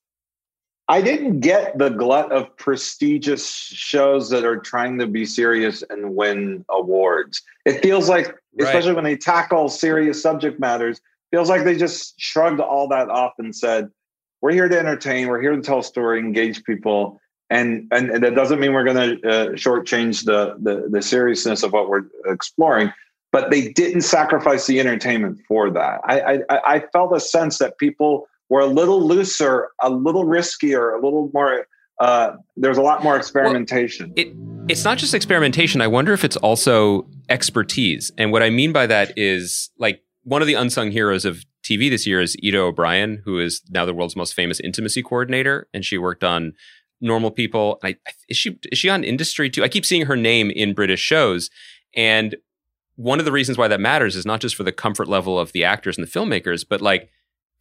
D: I didn't get the glut of prestigious shows that are trying to be serious and win awards. It feels like,
E: Right.
D: especially when they tackle serious subject matters, feels like they just shrugged all that off and said, "We're here to entertain. We're here to tell a story, engage people." And, and, and that doesn't mean we're going to uh, shortchange the, the the seriousness of what we're exploring but they didn't sacrifice the entertainment for that. I, I, I felt a sense that people were a little looser, a little riskier, a little more. Uh, there's a lot more experimentation.
E: it it's not just experimentation. I wonder if it's also expertise. And what I mean by that is like one of the unsung heroes of TV this year is Ita O'Brien, who is now the world's most famous intimacy coordinator, and she worked on Normal People. I- is she is she on Industry too? I keep seeing her name in British shows, and one of the reasons why that matters is not just for the comfort level of the actors and the filmmakers, but like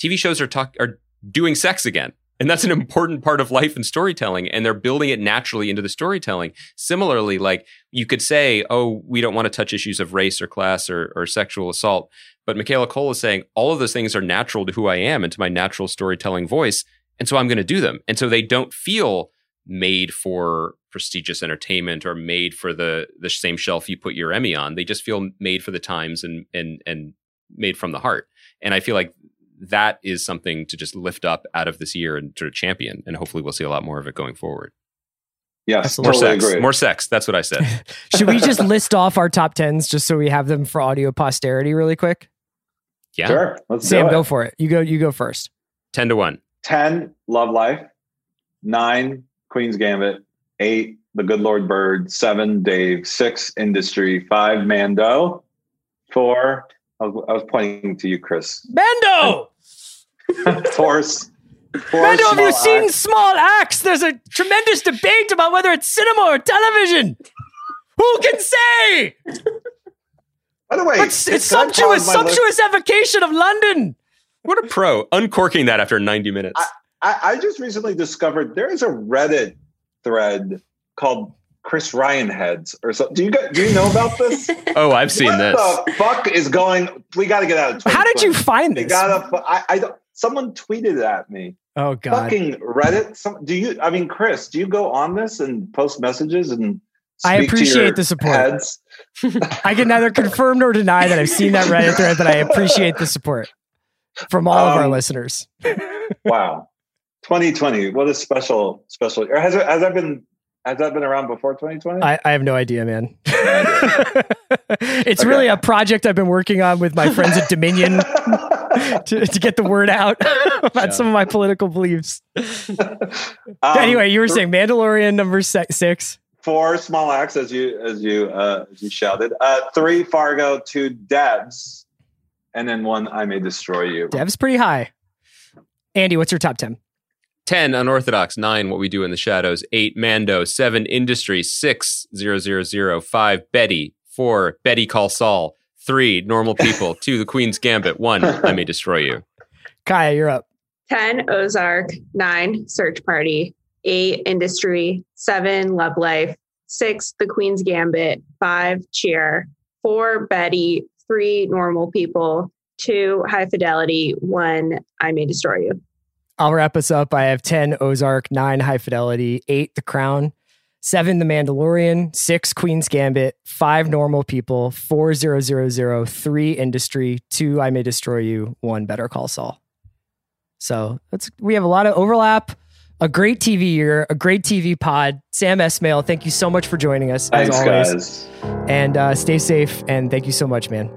E: TV shows are talk are doing sex again. And that's an important part of life and storytelling. And they're building it naturally into the storytelling. Similarly, like you could say, oh, we don't want to touch issues of race or class or, or sexual assault. But Michaela Coel is saying all of those things are natural to who I am and to my natural storytelling voice. And so I'm going to do them. And so they don't feel made for prestigious entertainment or made for the the same shelf you put your Emmy on. They just feel made for the times and and and made from the heart. And I feel like that is something to just lift up out of this year and sort of champion. And hopefully we'll see a lot more of it going forward.
D: Yes,
E: more
D: totally
E: sex.
D: agree.
E: More sex. That's what I said.
B: Should we just list off our top tens just so we have them for audio posterity really quick?
E: Yeah.
D: Sure, let's
B: Sam,
D: do it.
B: go for it. You go. You go first.
E: Ten to one.
D: 10 love life 9 queen's gambit 8 the good lord bird 7 dave 6 industry 5 mando 4 I was, I was pointing to you chris
B: Mando.
D: force four
B: Mando, have you
D: small
B: seen
D: acts.
B: Small Axe? There's a tremendous debate about whether it's cinema or television. Who can say?
D: By the way,
B: it's, it's
D: can I pause
B: sumptuous,
D: list?
B: sumptuous evocation of London.
E: What a pro. Uncorking that after 90 minutes.
D: I, I just recently discovered there is a Reddit thread called Chris Ryan heads or so. Do you guys, do you know about this?
E: Oh, I've seen
D: what
E: this.
D: the fuck is going? We got to get out of.
B: How did you find this?
D: gotta. I, I don't. Someone tweeted at me.
B: Oh God.
D: Fucking Reddit. Some, do you? I mean, Chris, do you go on this and post messages and?
B: I
D: speak to
B: appreciate
D: your
B: the support.
D: Heads?
B: I can neither confirm nor deny that I've seen that Reddit thread, but I appreciate the support from all of our
D: Um,
B: listeners.
D: wow, 2020. What a special, special. Or has it? Has that been? Has that been around before 2020?
B: I, I have no idea, man. it's really a project I've been working on with my friends at Dominion to, to get the word out about some of my political beliefs.
D: Um,
B: anyway, you were saying Mandalorian number six.
D: four small axe as you as you uh as you shouted uh three fargo two devs and then one i may destroy you
B: Dev's pretty high. Andy, what's your top 10?
E: 10 unorthodox. 9 what we do in the shadows. 8 mando. 7 industry. 6 000 5 betty. 4 better call saul. 3 normal people. 2 the queen's gambit. 1 i may destroy you.
B: Kaya, you're up.
F: 10 Ozark, 9 Search Party, 8 Industry, 7 Love Life, 6 The Queen's Gambit, 5 Cheer, 4 Betty, 3 Normal People, 2 High Fidelity, 1 I May Destroy You.
B: I'll wrap us up. I have 10 Ozark, 9 High Fidelity, 8 The Crown, 7 The Mandalorian, 6 Queen's Gambit, 5 Normal People, 4 000, 3 Industry, 2 I May Destroy You, 1 Better Call Saul. So that's we have a lot of overlap. A great TV year, a great TV pod. Sam Esmail, thank you so much for joining us
D: Thanks,
B: as always.
D: guys.
B: And uh, stay safe and thank you so much, man.